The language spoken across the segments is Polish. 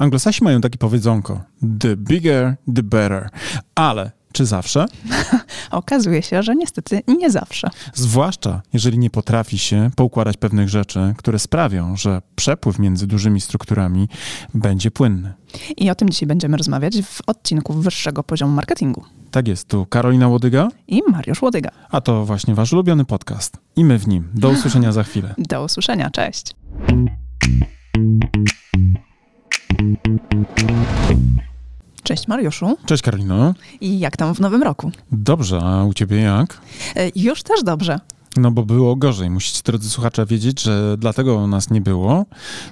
Anglosasi mają takie powiedzonko: the bigger, the better. Ale czy zawsze? Okazuje się, że niestety nie zawsze. Zwłaszcza jeżeli nie potrafi się poukładać pewnych rzeczy, które sprawią, że przepływ między dużymi strukturami będzie płynny. I o tym dzisiaj będziemy rozmawiać w odcinku wyższego poziomu marketingu. Tak jest, tu Karolina Łodyga I Mariusz Łodyga. a to właśnie wasz ulubiony podcast. I my w nim. Do usłyszenia za chwilę. Do usłyszenia, cześć. Cześć Mariuszu. Cześć Karolino. I jak tam w nowym roku? Dobrze, a u ciebie jak? E, Już też dobrze. No bo było gorzej. Musicie, drodzy słuchacze, wiedzieć, że dlatego nas nie było,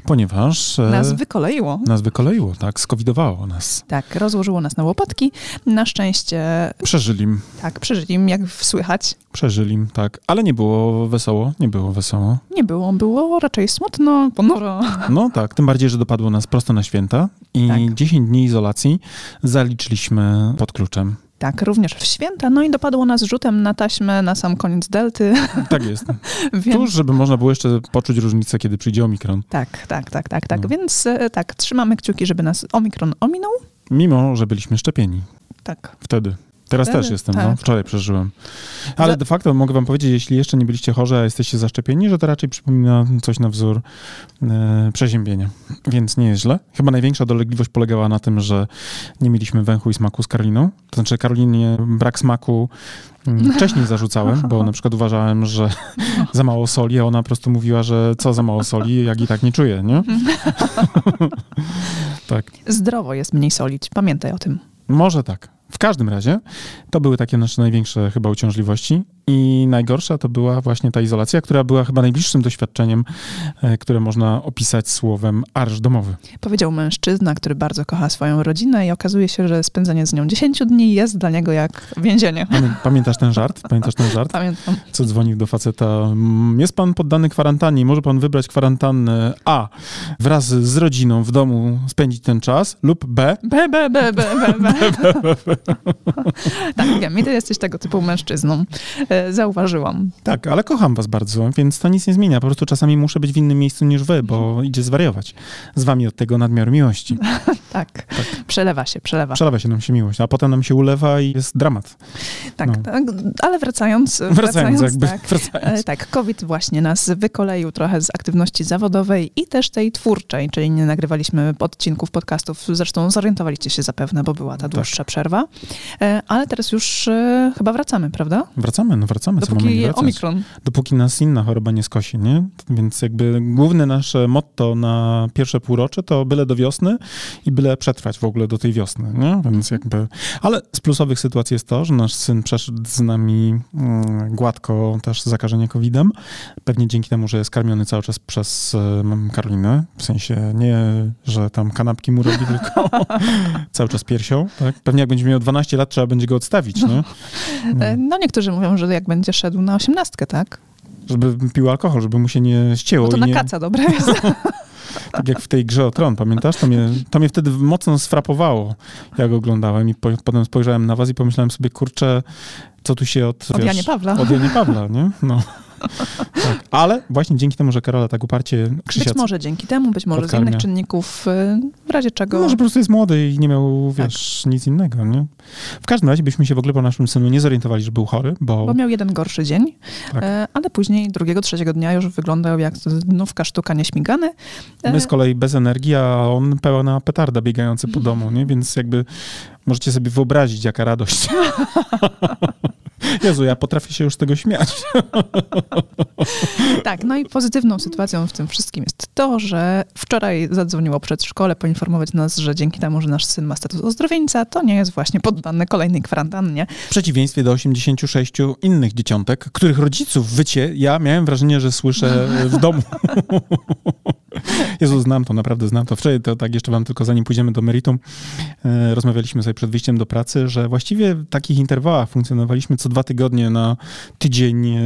ponieważ... e, Nas wykoleiło. nas wykoleiło, tak? Skowidowało nas. Tak, rozłożyło nas na łopatki. Na szczęście, Przeżylim, tak, przeżyli, jak słychać. przeżylim, tak. Ale nie było wesoło, nie było wesoło. Nie było, było raczej smutno, ponuro. No tak, tym bardziej, że dopadło nas prosto na święta i Tak. 10 dni izolacji zaliczyliśmy pod kluczem. Tak, również w święta. No i dopadło nas rzutem na taśmę na sam koniec delty. Tak jest. Więc, Tuż, żeby można było jeszcze poczuć różnicę, kiedy przyjdzie omikron. tak, tak, tak, tak, tak. No. Więc e, tak, trzymamy kciuki, żeby nas omikron ominął. Mimo, że byliśmy szczepieni. Tak. Wtedy. Teraz też jestem, tak. no. Wczoraj przeżyłem. Ale de facto mogę wam powiedzieć, jeśli jeszcze nie byliście chorzy, a jesteście zaszczepieni, że to raczej przypomina coś na wzór e, przeziębienia. Więc nie jest źle. Chyba największa dolegliwość polegała na tym, że nie mieliśmy węchu i smaku z Karoliną. To znaczy Karolinie brak smaku mm, wcześniej zarzucałem, bo na przykład uważałem, że za mało soli, a ona po prostu mówiła, że co za mało soli, jak i tak nie czuję, nie? tak. Zdrowo jest mniej solić. Pamiętaj o tym. Może tak. W każdym razie to były takie nasze największe chyba uciążliwości i najgorsza to była właśnie ta izolacja, która była chyba najbliższym doświadczeniem, e, które można opisać słowem arsz domowy. Powiedział mężczyzna, który bardzo kocha swoją rodzinę i okazuje się, że spędzenie z nią 10 dni jest dla niego jak więzienie. Pamię- Pamiętasz ten żart? Pamiętasz ten żart? Pamiętam. Co dzwonił do faceta. "Mm, Jest pan poddany kwarantannie, może pan wybrać kwarantannę A. Wraz z rodziną w domu spędzić ten czas lub B. Be, be, be, be, be, be. tak, wiem. I ty jesteś tego typu mężczyzną. Zauważyłam. Tak, ale kocham was bardzo, więc to nic nie zmienia. Po prostu czasami muszę być w innym miejscu niż wy, bo idzie zwariować. Z wami od tego nadmiaru miłości. Tak. Przelewa się, przelewa. Przelewa się nam się miłość, a potem nam się ulewa i jest dramat. Tak, no. tak. Ale wracając, Wracając, jakby, tak. wracając. E, Tak, COVID właśnie nas wykoleił trochę z aktywności zawodowej i też tej twórczej, czyli nie nagrywaliśmy odcinków podcastów. Zresztą zorientowaliście się zapewne, bo była ta Tak. dłuższa przerwa. E, Ale teraz już e, chyba wracamy, prawda? Wracamy, no wracamy. Dopóki omikron. Dopóki nas inna choroba nie skosi, nie? Więc jakby główne nasze motto na pierwsze półrocze to byle do wiosny i byle przetrwać w ogóle do tej wiosny, nie? Więc jakby... Ale z plusowych sytuacji jest to, że nasz syn przeszedł z nami mm, gładko też zakażenie COVID-em. Pewnie dzięki temu, że jest karmiony cały czas przez em, Karolinę. W sensie nie, że tam kanapki mu robi, tylko cały czas piersią, tak? Pewnie jak będzie miał 12 lat, trzeba będzie go odstawić, nie? E, No niektórzy mówią, że jak będzie szedł na osiemnastkę, tak? Żeby pił alkohol, żeby mu się nie ścięło. Bo to na nie... kaca dobre jest. Tak jak w tej grze o tron, pamiętasz? To mnie, to mnie wtedy mocno sfrapowało, jak oglądałem i po, potem spojrzałem na was i pomyślałem sobie, kurczę, co tu się od... Od Janie Pawla. Od Janie Pawla, nie? No. Tak. Ale właśnie dzięki temu, że Karola tak uparcie Krzysia... Być może dzięki temu, być może z podkarmia. innych czynników, e, w razie czego... Może po prostu jest młody i nie miał, Tak. wiesz, nic innego, nie? W każdym razie byśmy się w ogóle po naszym synu nie zorientowali, że był chory, bo... Bo miał jeden gorszy dzień, Tak. e, ale później drugiego, trzeciego dnia już wyglądał jak znówka sztuka nieśmigany. E, My z kolei bez energii, a on pełna petarda biegający po domu, nie? Więc jakby możecie sobie wyobrazić, jaka radość. Jezu, ja potrafię się już z tego śmiać. Tak, no i pozytywną sytuacją w tym wszystkim jest to, że wczoraj zadzwoniło przedszkole poinformować nas, że dzięki temu, że nasz syn ma status ozdrowieńca, to nie jest właśnie poddany kolejnej kwarantannie. W przeciwieństwie do 86 innych dzieciątek, których rodziców wycie, ja miałem wrażenie, że słyszę w domu. Jezu, znam to, naprawdę znam to. Wczoraj to tak jeszcze wam tylko zanim pójdziemy do meritum, e, rozmawialiśmy sobie przed wyjściem do pracy, że właściwie w takich interwałach funkcjonowaliśmy co dwa tygodnie na tydzień e,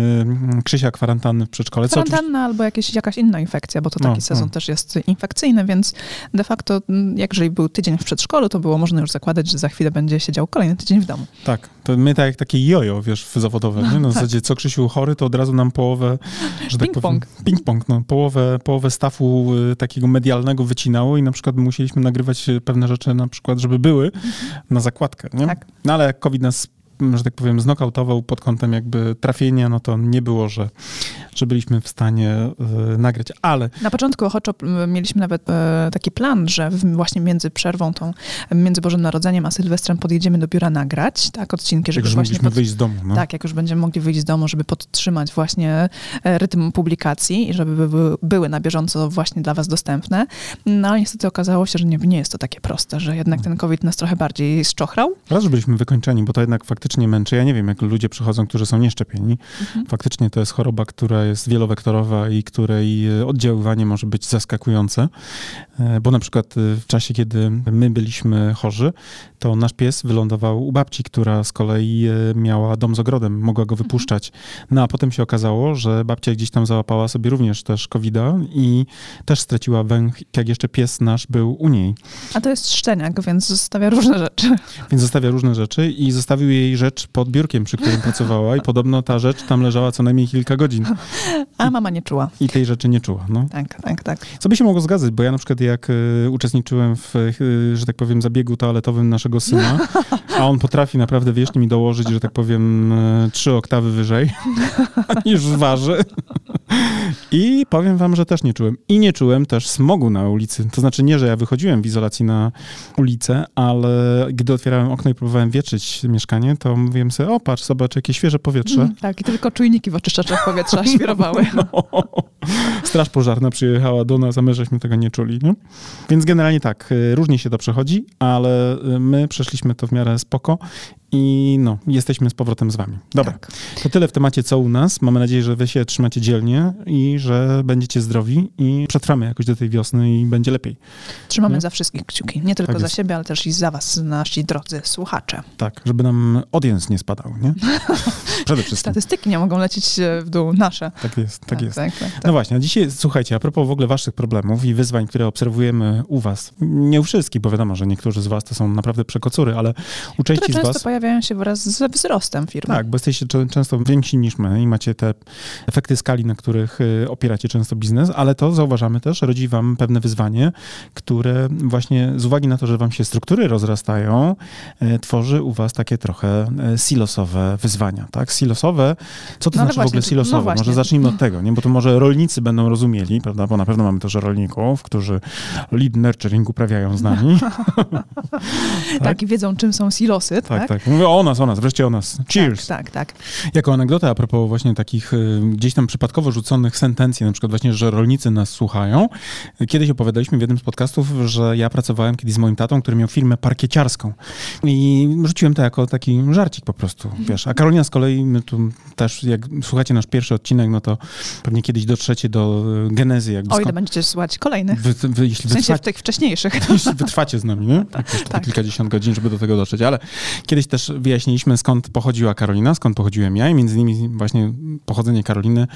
Krzysia kwarantanny w przedszkole. Co oczywiście- Kwarantanna albo jakieś, jakaś inna infekcja, bo to taki No, sezon no. też jest infekcyjny, więc de facto, jak jeżeli był tydzień w przedszkolu, to było można już zakładać, że za chwilę będzie siedział kolejny tydzień w domu. Tak, to my tak jak takie jojo, wiesz, w zawodowe, nie? Na zasadzie co Krzysiu chory, to od razu nam połowę, że tak Ping-pong. powiem, ping-pong, no, połowę, połowę stafu jakby takiego medialnego wycinało i na przykład musieliśmy nagrywać pewne rzeczy na przykład, żeby były na zakładkę, nie? Tak. No ale jak COVID nas że tak powiem, znokautował pod kątem jakby trafienia, no to nie było, że, że byliśmy w stanie y, nagrać, ale... Na początku ochoczo mieliśmy nawet y, taki plan, że w, właśnie między przerwą tą, między Bożym Narodzeniem a Sylwestrem podjedziemy do biura nagrać, tak, odcinki, żeby jak właśnie... Pod... wyjść z domu, no. Tak, jak już będziemy mogli wyjść z domu, żeby podtrzymać właśnie e, rytm publikacji i żeby by, były na bieżąco właśnie dla was dostępne. No ale niestety okazało się, że nie, nie jest to takie proste, że jednak ten COVID nas trochę bardziej szczochrał. Raz, że byliśmy wykończeni, bo to jednak faktycznie faktycznie męczy. Ja nie wiem, jak ludzie przychodzą, którzy są nieszczepieni. Mhm. Faktycznie to jest choroba, która jest wielowektorowa i której e, oddziaływanie może być zaskakujące. E, bo na przykład e, w czasie, kiedy my byliśmy chorzy, to nasz pies wylądował u babci, która z kolei miała dom z ogrodem, mogła go mhm. wypuszczać. No a potem się okazało, że babcia gdzieś tam załapała sobie również też covid i też straciła węch, jak jeszcze pies nasz był u niej. A to jest szczeniak, więc zostawia różne rzeczy. Więc zostawia różne rzeczy i zostawił jej rzecz pod biurkiem, przy którym pracowała i podobno ta rzecz tam leżała co najmniej kilka godzin. A mama nie czuła. I tej rzeczy nie czuła, no. Tak, tak, tak. Co by się mogło zgadzać, bo ja na przykład jak y, uczestniczyłem w, y, że tak powiem, zabiegu toaletowym naszego syna, a on potrafi naprawdę wiecznie mi dołożyć, że tak powiem, y, trzy oktawy wyżej niż waży. I powiem wam, że też nie czułem. I nie czułem też smogu na ulicy. To znaczy nie, że ja wychodziłem w izolacji na ulicę, ale gdy otwierałem okno i próbowałem wietrzyć mieszkanie, to mówiłem sobie, o patrz, zobacz, jakie świeże powietrze. Mm, tak, i tylko czujniki w oczyszczaczach powietrza świrowały. No. Straż pożarna przyjechała do nas, a my żeśmy tego nie czuli. Nie? Więc generalnie tak, y, różnie się to przechodzi, ale y, my przeszliśmy to w miarę spoko i no, jesteśmy z powrotem z wami. Dobra, tak. to tyle w temacie co u nas. Mamy nadzieję, że wy się trzymacie dzielnie i że będziecie zdrowi i przetrwamy jakoś do tej wiosny i będzie lepiej. Trzymamy nie? za wszystkich kciuki. Nie tylko tak za siebie, ale też i za was, nasi drodzy słuchacze. Tak, żeby nam audience nie spadał, nie? Przede wszystkim. Statystyki nie mogą lecieć e, w dół, nasze. Tak jest, tak, tak jest. Tak, tak, tak, no właśnie, a dzisiaj, słuchajcie, a propos w ogóle waszych problemów i wyzwań, które obserwujemy u was, nie u wszystkich, bo wiadomo, że niektórzy z was to są naprawdę przekocury, ale u części z was pojawiają się wraz ze wzrostem firmy. Tak, bo jesteście często więksi niż my i macie te efekty skali, na których y, opieracie często biznes, ale to zauważamy też, rodzi wam pewne wyzwanie, które właśnie z uwagi na to, że wam się struktury rozrastają, y, tworzy u was takie trochę y, silosowe wyzwania, tak? Silosowe, co to no znaczy właśnie, w ogóle silosowe? No może zacznijmy od tego, nie? Bo to może rolnicy będą rozumieli, prawda? Bo na pewno mamy też rolników, którzy lead nurturing uprawiają z nami. tak? tak, i wiedzą, czym są silosy, tak? Tak, tak. Mówię o nas, o nas, wreszcie o nas. Cheers. Tak, tak, tak. Jako anegdotę a propos właśnie takich y, gdzieś tam przypadkowo rzuconych sentencji, na przykład właśnie, że rolnicy nas słuchają. Kiedyś opowiadaliśmy w jednym z podcastów, że ja pracowałem kiedyś z moim tatą, który miał firmę parkieciarską i rzuciłem to jako taki żarcik po prostu, wiesz. A Karolina z kolei, my tu też, jak słuchacie nasz pierwszy odcinek, no to pewnie kiedyś dotrzecie do y, genezy. Jakby o ile będziecie słuchać kolejnych. Wy, wy, jeśli w sensie w tych wcześniejszych. Jeśli wytrwacie z nami, nie? Tak, tak. kilkadziesiąt godzin, żeby do tego dotrzeć. Ale kiedyś też wyjaśniliśmy, skąd pochodziła Karolina, skąd pochodziłem ja i między innymi właśnie pochodzenie Karoliny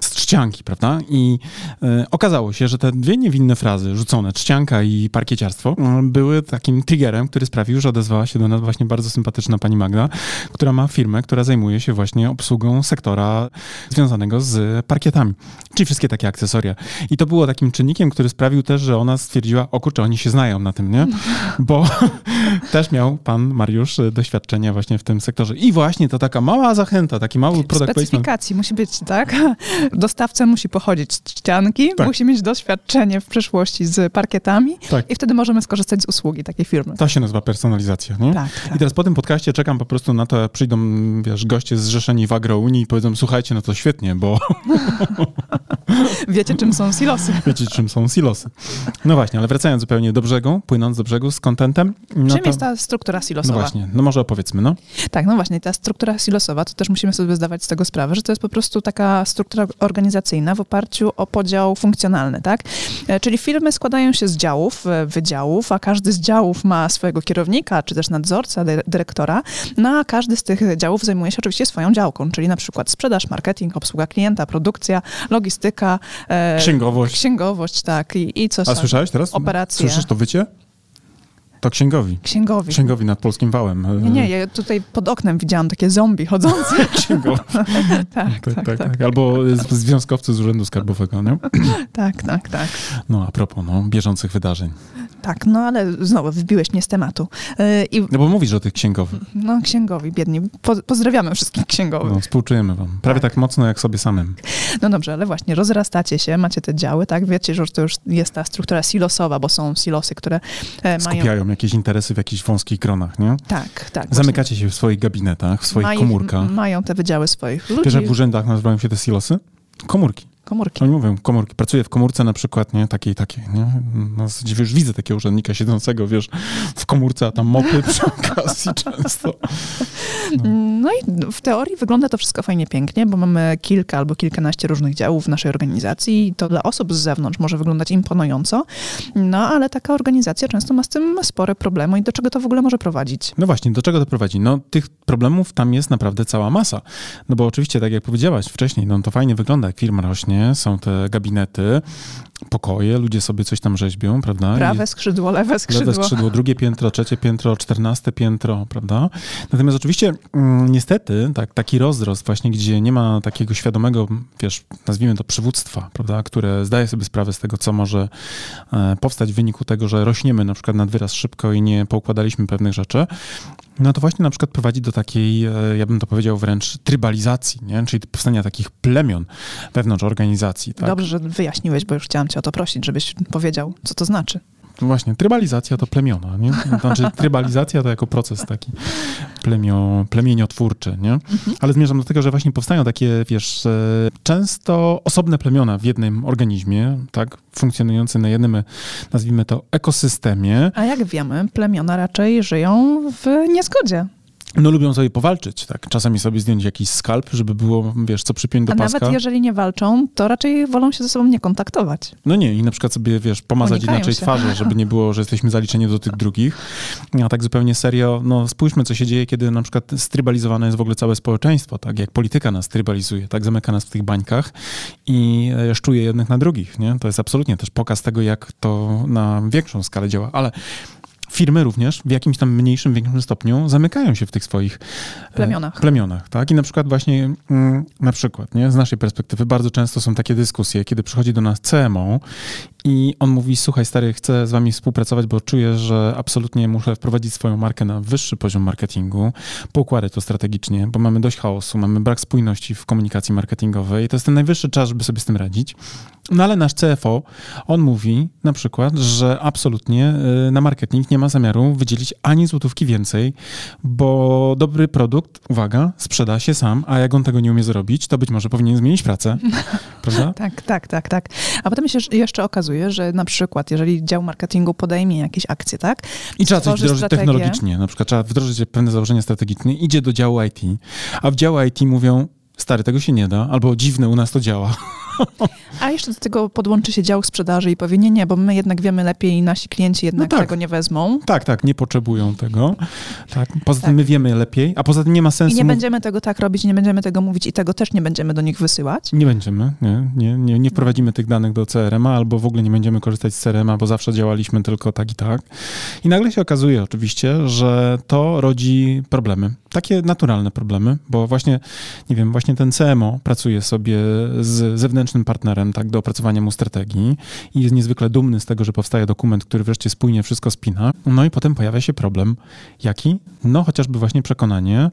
z Trzcianki, prawda? I e, okazało się, że te dwie niewinne frazy rzucone, Trzcianka i parkieciarstwo, e, były takim triggerem, który sprawił, że odezwała się do nas właśnie bardzo sympatyczna pani Magda, która ma firmę, która zajmuje się właśnie obsługą sektora związanego z parkietami, czyli wszystkie takie akcesoria. I to było takim czynnikiem, który sprawił też, że ona stwierdziła, o kurczę, oni się znają na tym, nie? Bo też miał pan Mariusz doświadczenia właśnie w tym sektorze. I właśnie to taka mała zachęta, taki mały product Specyfikacji musi być, tak? Dostawca musi pochodzić z ścianki, tak. musi mieć doświadczenie w przyszłości z parkietami tak. i wtedy możemy skorzystać z usługi takiej firmy. To się nazywa personalizacja, nie? Tak, tak. I teraz po tym podcaście czekam po prostu na to, przyjdą, wiesz, goście zrzeszeni w agrounii i powiedzą, słuchajcie, no to świetnie, bo... Wiecie, czym są silosy. Wiecie, czym są silosy. No właśnie, ale wracając zupełnie do brzegu, płynąc do brzegu z kontentem. No czym to... jest ta struktura silosowa? No właśnie, no może opowiedzmy, no. Tak, no właśnie, ta struktura silosowa, to też musimy sobie zdawać z tego sprawę, że to jest po prostu taka struktura organizacyjna w oparciu o podział funkcjonalny, tak? E, czyli firmy składają się z działów, e, wydziałów, a każdy z działów ma swojego kierownika, czy też nadzorca, dyrektora, no a każdy z tych działów zajmuje się oczywiście swoją działką, czyli na przykład sprzedaż, marketing, obsługa klienta, produkcja, logistyka. E, księgowość. Księgowość, tak. I, i co A słyszałeś teraz? Operacje. Słyszysz to wycie? To księgowi. Księgowi. Księgowi nad polskim wałem. Nie, nie, ja tutaj pod oknem widziałam takie zombie chodzące. księgowi. tak, tak, tak, tak, Albo związkowcy z Urzędu Skarbowego, nie? tak, tak, tak. No a propos no, bieżących wydarzeń. Tak, no ale znowu wybiłeś mnie z tematu. Yy, i... No bo mówisz o tych księgowych. No księgowi, biedni. Po, pozdrawiamy wszystkich księgowych. No, współczujemy wam. Prawie tak. tak mocno jak sobie samym. No dobrze, ale właśnie rozrastacie się, macie te działy, tak? Wiecie, że to już jest ta struktura silosowa, bo są silosy, które e, mają... Skupiają jakieś interesy w jakichś wąskich gronach, nie? Tak, tak. Zamykacie właśnie. się w swoich gabinetach, w swoich komórkach. Mają te wydziały swoich ludzi. Wiesz, jak w urzędach nazywają się te silosy? Komórki. Komórki. Oni mówią, komórki. Pracuję w komórce na przykład, nie? Takiej, takiej, nie? No, wiesz, widzę takiego urzędnika siedzącego, wiesz, w komórce, a tam mopy przy okazji często. No. no. i w teorii wygląda to wszystko fajnie pięknie, bo mamy kilka albo kilkanaście różnych działów w naszej organizacji i to dla osób z zewnątrz może wyglądać imponująco, no ale taka organizacja często ma z tym spore problemy i do czego to w ogóle może prowadzić? No właśnie, do czego to prowadzi? No tych problemów tam jest naprawdę cała masa. No bo oczywiście, tak jak powiedziałaś wcześniej, no to fajnie wygląda, jak firma rośnie, są te gabinety, pokoje, ludzie sobie coś tam rzeźbią, prawda? Prawe skrzydło, lewe skrzydło. Lewe skrzydło, drugie piętro, trzecie piętro, czternaste piętro, prawda? Natomiast oczywiście mm, niestety tak, taki rozrost właśnie, gdzie nie ma takiego świadomego, wiesz, nazwijmy to przywództwa, prawda, które zdaje sobie sprawę z tego, co może e, powstać w wyniku tego, że rośniemy na przykład nad wyraz szybko i nie poukładaliśmy pewnych rzeczy, no to właśnie na przykład prowadzi do takiej, e, ja bym to powiedział wręcz, trybalizacji, nie? czyli powstania takich plemion wewnątrz organizacji. Tak? Dobrze, że wyjaśniłeś, bo już chciałam cię o to prosić, żebyś powiedział, co to znaczy. No właśnie, trybalizacja to plemiona, nie? Znaczy trybalizacja to jako proces taki plemio, plemieniotwórczy, nie? Mhm. Ale zmierzam do tego, że właśnie powstają takie, wiesz, e, często osobne plemiona w jednym organizmie, tak? Funkcjonujące na jednym, nazwijmy to, ekosystemie. A jak wiemy, plemiona raczej żyją w niezgodzie. No lubią sobie powalczyć, tak. Czasami sobie zdjąć jakiś skalp, żeby było, wiesz, co przypiąć do A paska. nawet jeżeli nie walczą, to raczej wolą się ze sobą nie kontaktować. No nie, i na przykład sobie, wiesz, pomazać Unikają inaczej się. twarze, żeby nie było, że jesteśmy zaliczeni do tych drugich. A tak zupełnie serio, no spójrzmy, co się dzieje, kiedy na przykład strybalizowane jest w ogóle całe społeczeństwo, tak, jak polityka nas trybalizuje, tak, zamyka nas w tych bańkach i e, szczuje jednych na drugich, nie? To jest absolutnie też pokaz tego, jak to na większą skalę działa, ale firmy również w jakimś tam mniejszym, większym stopniu zamykają się w tych swoich e, plemionach. plemionach tak? I na przykład właśnie, mm, na przykład, nie? z naszej perspektywy bardzo często są takie dyskusje, kiedy przychodzi do nas CMO i on mówi, słuchaj stary, chcę z wami współpracować, bo czuję, że absolutnie muszę wprowadzić swoją markę na wyższy poziom marketingu, poukładać to strategicznie, bo mamy dość chaosu, mamy brak spójności w komunikacji marketingowej to jest ten najwyższy czas, żeby sobie z tym radzić. No ale nasz CFO, on mówi na przykład, że absolutnie y, na marketing nie ma zamiaru wydzielić ani złotówki więcej, bo dobry produkt, uwaga, sprzeda się sam, a jak on tego nie umie zrobić, to być może powinien zmienić pracę. Prawda? tak, tak, tak, tak. A potem się jeszcze okazuje, że na przykład, jeżeli dział marketingu podejmie jakieś akcje, tak? I trzeba coś wdrożyć strategię. technologicznie, na przykład trzeba wdrożyć pewne założenia strategiczne, idzie do działu IT, a w działu IT mówią, stary, tego się nie da, albo dziwne, u nas to działa. A jeszcze do tego podłączy się dział sprzedaży i powie, nie, nie, bo my jednak wiemy lepiej i nasi klienci jednak no tak. tego nie wezmą. Tak, tak, nie potrzebują tego. Tak. Poza tak. tym my wiemy lepiej, a poza tym nie ma sensu... I nie będziemy tego tak robić, nie będziemy tego mówić i tego też nie będziemy do nich wysyłać. Nie będziemy, nie, nie, nie, nie wprowadzimy tych danych do CRM-a albo w ogóle nie będziemy korzystać z CRM-a, bo zawsze działaliśmy tylko tak i tak. I nagle się okazuje oczywiście, że to rodzi problemy. Takie naturalne problemy, bo właśnie, nie wiem, właśnie ten CMO pracuje sobie z zewnętrznym partnerem, tak, do opracowania mu strategii i jest niezwykle dumny z tego, że powstaje dokument, który wreszcie spójnie wszystko spina. No i potem pojawia się problem. Jaki? No chociażby właśnie przekonanie,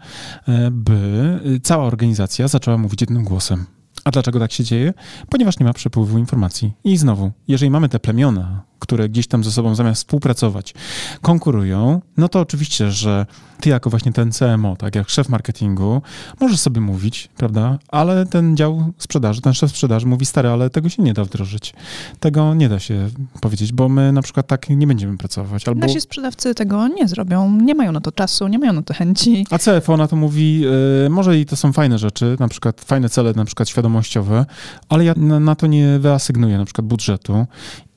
e, by cała organizacja zaczęła mówić jednym głosem. A dlaczego tak się dzieje? Ponieważ nie ma przepływu informacji. I znowu, jeżeli mamy te plemiona, które gdzieś tam ze sobą zamiast współpracować, konkurują, no to oczywiście, że ty jako właśnie ten CMO, tak jak szef marketingu, możesz sobie mówić, prawda, ale ten dział sprzedaży, ten szef sprzedaży mówi, stary, ale tego się nie da wdrożyć. Tego nie da się powiedzieć, bo my na przykład tak nie będziemy pracować. Albo... Nasi sprzedawcy tego nie zrobią, nie mają na to czasu, nie mają na to chęci. A CFO na to mówi, yy, może i to są fajne rzeczy, na przykład fajne cele, na przykład świadomościowe, ale ja na, na to nie wyasygnuję na przykład budżetu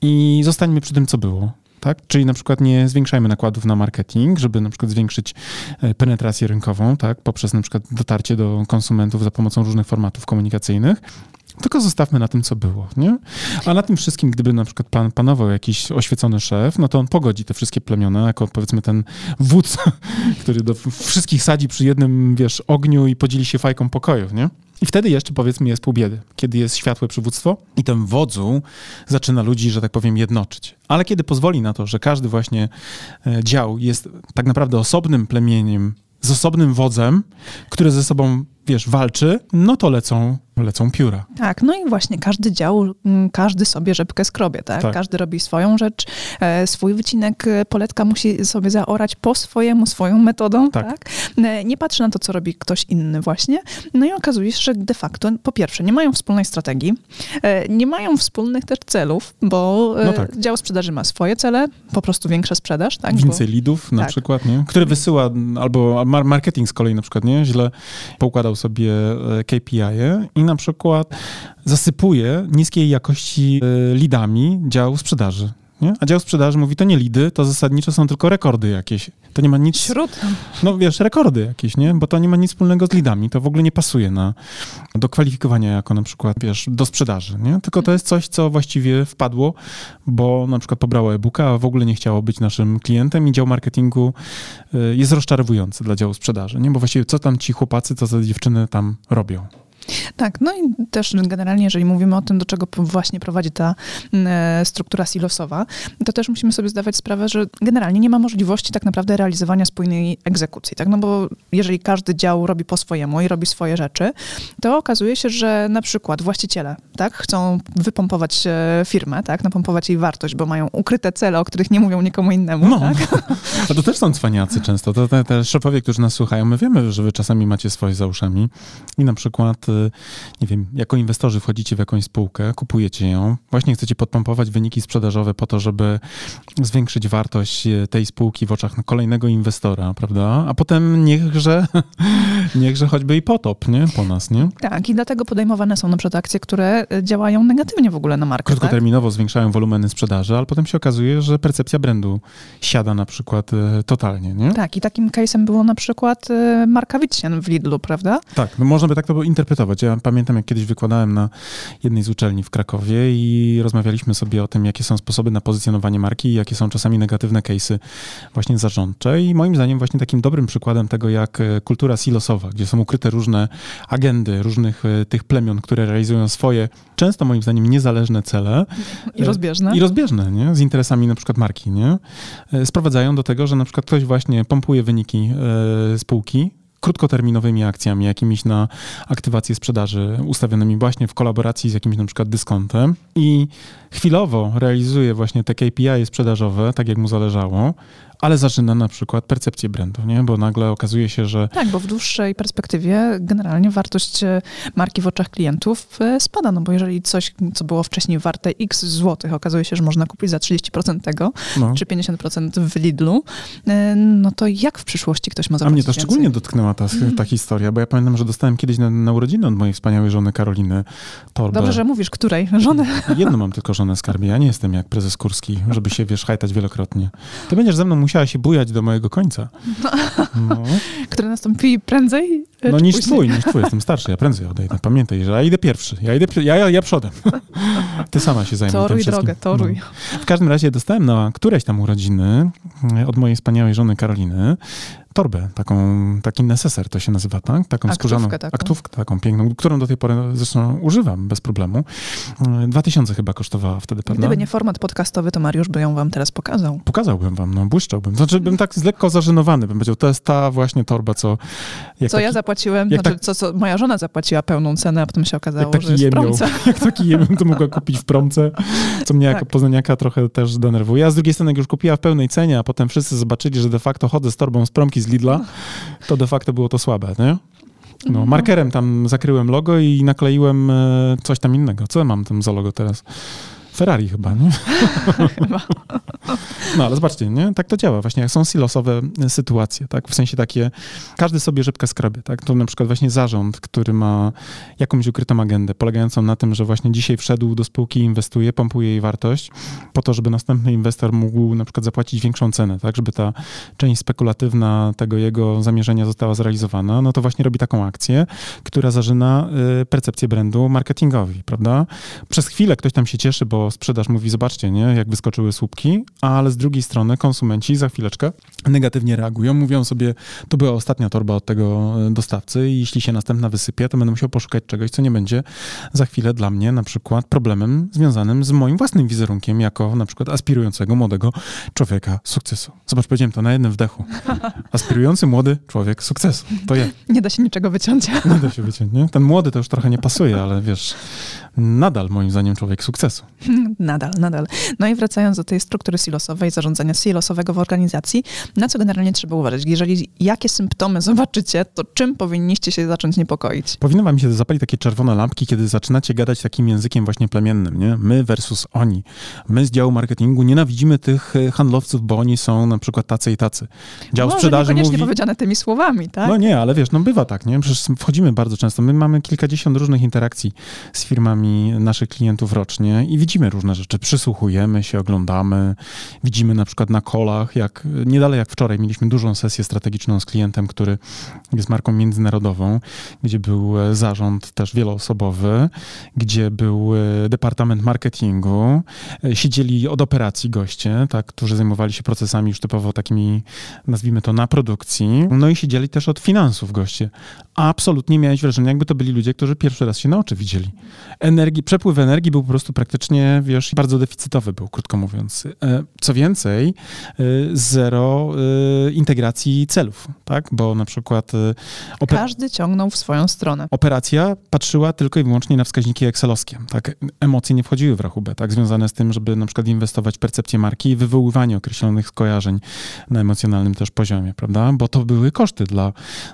i zostańmy przy tym, co było. Tak? Czyli na przykład nie zwiększajmy nakładów na marketing, żeby na przykład zwiększyć e, penetrację rynkową, tak? poprzez na przykład dotarcie do konsumentów za pomocą różnych formatów komunikacyjnych, Tylko zostawmy na tym, co było, nie? A na tym wszystkim, gdyby na przykład pan, panował jakiś oświecony szef, no to on pogodzi te wszystkie plemiona, jako powiedzmy ten wódz, który do wszystkich sadzi przy jednym, wiesz, ogniu i podzieli się fajką pokoju, nie? I wtedy jeszcze powiedzmy jest pół biedy, kiedy jest światłe przywództwo i ten wodzu zaczyna ludzi, że tak powiem, jednoczyć. Ale kiedy pozwoli na to, że każdy właśnie e, dział jest tak naprawdę osobnym plemieniem z osobnym wodzem, który ze sobą, wiesz, walczy, no to lecą, lecą pióra. Tak, no i właśnie każdy dział, mm, każdy sobie rzepkę skrobie, tak? tak. Każdy robi swoją rzecz, e, swój wycinek e, poletka musi sobie zaorać po swojemu, swoją metodą, tak. tak? E, nie patrzy na to, co robi ktoś inny właśnie. No i okazuje się, że de facto, po pierwsze, nie mają wspólnej strategii, nie mają wspólnych też celów, bo no tak. dział sprzedaży ma swoje cele, po prostu większa sprzedaż, tak? Więcej bo... lidów na tak. przykład, nie? Który wysyła, albo marketing z kolei na przykład, nie? Źle poukładał sobie KPI -e i na przykład zasypuje niskiej jakości e, lidami dział sprzedaży. Nie? A dział sprzedaży mówi, to nie lidy, to zasadniczo są tylko rekordy jakieś. To nie ma nic... Śród. No wiesz, rekordy jakieś, nie? Bo to nie ma nic wspólnego z lidami. To w ogóle nie pasuje na, do kwalifikowania jako na przykład, wiesz, do sprzedaży, nie? Tylko to jest coś, co właściwie wpadło, bo na przykład pobrało e-booka, a w ogóle nie chciało być naszym klientem i dział marketingu e, jest rozczarowujący dla działu sprzedaży, nie? Bo właściwie co tam ci chłopacy, co te dziewczyny tam robią? Tak, no i też generalnie, jeżeli mówimy o tym, do czego właśnie prowadzi ta e, struktura silosowa, to też musimy sobie zdawać sprawę, że generalnie nie ma możliwości tak naprawdę realizowania spójnej egzekucji, tak? No bo jeżeli każdy dział robi po swojemu i robi swoje rzeczy, to okazuje się, że na przykład właściciele, tak, chcą wypompować e, firmę, tak, napompować jej wartość, bo mają ukryte cele, o których nie mówią nikomu innemu, no. tak? A to też są cwaniacy często. To te, te szefowie, którzy nas słuchają, my wiemy, że wy czasami macie swoje za uszami i na przykład nie wiem, jako inwestorzy wchodzicie w jakąś spółkę, kupujecie ją, właśnie chcecie podpompować wyniki sprzedażowe po to, żeby zwiększyć wartość e, tej spółki w oczach kolejnego inwestora, prawda? A potem niechże, niechże choćby i potop, nie? Po nas, nie? Tak, i dlatego podejmowane są na przykład akcje, które e, działają negatywnie w ogóle na markę. Krótkoterminowo tak? zwiększają wolumeny sprzedaży, ale potem się okazuje, że percepcja brandu siada na przykład totalnie, nie? Tak, i takim case'em było na przykład Marka Wittchen w Lidlu, prawda? Tak, no można by tak to interpretować. Ja pamiętam, jak kiedyś wykładałem na jednej z uczelni w Krakowie i rozmawialiśmy sobie o tym, jakie są sposoby na pozycjonowanie marki i jakie są czasami negatywne case'y właśnie zarządcze. I moim zdaniem właśnie takim dobrym przykładem tego, jak e, kultura silosowa, gdzie są ukryte różne agendy różnych e, tych plemion, które realizują swoje, często moim zdaniem niezależne cele. I rozbieżne. I rozbieżne, nie? Z interesami na przykład marki, nie? Sprowadzają do tego, że na przykład ktoś właśnie pompuje wyniki spółki, krótkoterminowymi akcjami, jakimiś na aktywację sprzedaży ustawionymi właśnie w kolaboracji z jakimś na przykład dyskontem. I chwilowo realizuje właśnie te KPI sprzedażowe, tak jak mu zależało, ale zaczyna na przykład percepcję brandu, nie? bo nagle okazuje się, że... Tak, bo w dłuższej perspektywie generalnie wartość e, marki w oczach klientów e, spada, no bo jeżeli coś, co było wcześniej warte x złotych, okazuje się, że można kupić za 30% tego, no. czy 50% w Lidlu, e, no to jak w przyszłości ktoś ma zapłacić A mnie to więcej? szczególnie dotknęła ta, ta historia, bo ja pamiętam, że dostałem kiedyś na, na urodziny od mojej wspaniałej żony Karoliny torbę. Dobrze, że mówisz, której? Żonę? Jedną mam tylko żonę skarbie, ja nie jestem jak prezes Kurski, żeby się, wiesz, hajtać wielokrotnie. Ty będziesz ze mną musiała się bujać do mojego końca. No. Który nastąpi prędzej? No niż później? twój, niż twój. Jestem starszy, ja prędzej odejdę. Pamiętaj, że ja idę pierwszy. Ja idę, ja, ja, ja przodem. Ty sama się zajmij Toruj tym drogę, toruj. No. W każdym razie dostałem na któreś tam urodziny e, od mojej wspaniałej żony Karoliny torbę, taką, taki neseser to się nazywa, tak? Taką aktówkę skórzaną taką. aktówkę taką piękną, którą do tej pory zresztą używam bez problemu. Dwa tysiące chyba kosztowała wtedy pewno. Gdyby nie format podcastowy, to Mariusz by ją wam teraz pokazał. Pokazałbym wam, no błyszczałbym. Znaczy bym tak lekko zażenowany, bym powiedział, to jest ta właśnie torba, co... co taki, ja zapłaciłem, znaczy tak, co, co moja żona zapłaciła pełną cenę, a potem się okazało, że jest jemią, promce. Jak taki jemią, to mogła kupić w promce, co mnie tak. jako poznaniaka trochę też denerwuje. A z drugiej strony, jak już kupiła w pełnej cenie, a potem wszyscy zobaczyli, że de facto chodzę z torbą z promki z Lidla, to de facto było to słabe, nie? No, mhm. markerem tam zakryłem logo i nakleiłem e, coś tam innego. Co mam tam za logo teraz? Ferrari chyba, nie? chyba. No ale zobaczcie, nie? Tak to działa. Właśnie jak są silosowe sytuacje, tak? W sensie takie, każdy sobie rybkę skrobie, tak? To na przykład właśnie zarząd, który ma jakąś ukrytą agendę, polegającą na tym, że właśnie dzisiaj wszedł do spółki, inwestuje, pompuje jej wartość, po to, żeby następny inwestor mógł na przykład zapłacić większą cenę, tak? Żeby ta część spekulatywna tego jego zamierzenia została zrealizowana, no to właśnie robi taką akcję, która zażyna y, percepcję brandu marketingowi, prawda? Przez chwilę ktoś tam się cieszy, bo sprzedaż mówi, zobaczcie, nie? Jak wyskoczyły słupki, ale z drugiej strony konsumenci za chwileczkę negatywnie reagują, mówią sobie, to była ostatnia torba od tego e, dostawcy i jeśli się następna wysypie, to będę musiał poszukać czegoś, co nie będzie za chwilę dla mnie na przykład problemem związanym z moim własnym wizerunkiem jako na przykład aspirującego młodego człowieka sukcesu. Zobacz, powiedziałem to na jednym wdechu. Aspirujący młody człowiek sukcesu. To ja. Nie da się niczego wyciąć. Nie da się wyciąć, nie? Ten młody to już trochę nie pasuje, ale wiesz, nadal moim zdaniem człowiek sukcesu. Nadal, nadal. No i wracając do tej struktury silosowej, zarządzania silosowego w organizacji, na co generalnie trzeba uważać? Jeżeli jakie symptomy zobaczycie, to czym powinniście się zacząć niepokoić? Powinno wam się zapalić takie czerwone lampki, kiedy zaczynacie gadać takim językiem właśnie plemiennym, nie? My versus oni. My z działu marketingu nienawidzimy tych e, handlowców, bo oni są na przykład tacy i tacy. Dział Może sprzedaży mówi... powiedziane tymi słowami, tak? No nie, ale wiesz, no bywa tak, nie? Przecież wchodzimy bardzo często. My mamy kilkadziesiąt różnych interakcji z firmami naszych klientów rocznie i widzimy różne rzeczy. Przysłuchujemy się, oglądamy, widzimy na przykład na kolach, jak nie dalej jak wczoraj mieliśmy dużą sesję strategiczną z klientem, który jest marką międzynarodową, gdzie był e, zarząd też wieloosobowy, gdzie był e, departament marketingu, e, siedzieli od operacji goście, tak, którzy zajmowali się procesami już typowo takimi, nazwijmy to, na produkcji, no i siedzieli też od finansów goście. Absolutnie miałeś wrażenie, jakby to byli ludzie, którzy pierwszy raz się na oczy widzieli. Energii, przepływ energii był po prostu praktycznie, wiesz, bardzo deficytowy był, krótko mówiąc. Co więcej, zero integracji celów, tak? Bo na przykład... Y, Każdy ciągnął w swoją stronę. Operacja patrzyła tylko i wyłącznie na wskaźniki excelowskie, tak? Emocje nie wchodziły w rachubę, tak? Związane z tym, żeby na przykład inwestować w percepcję marki i wywoływanie określonych skojarzeń na emocjonalnym też poziomie, prawda? Bo to były koszty dla,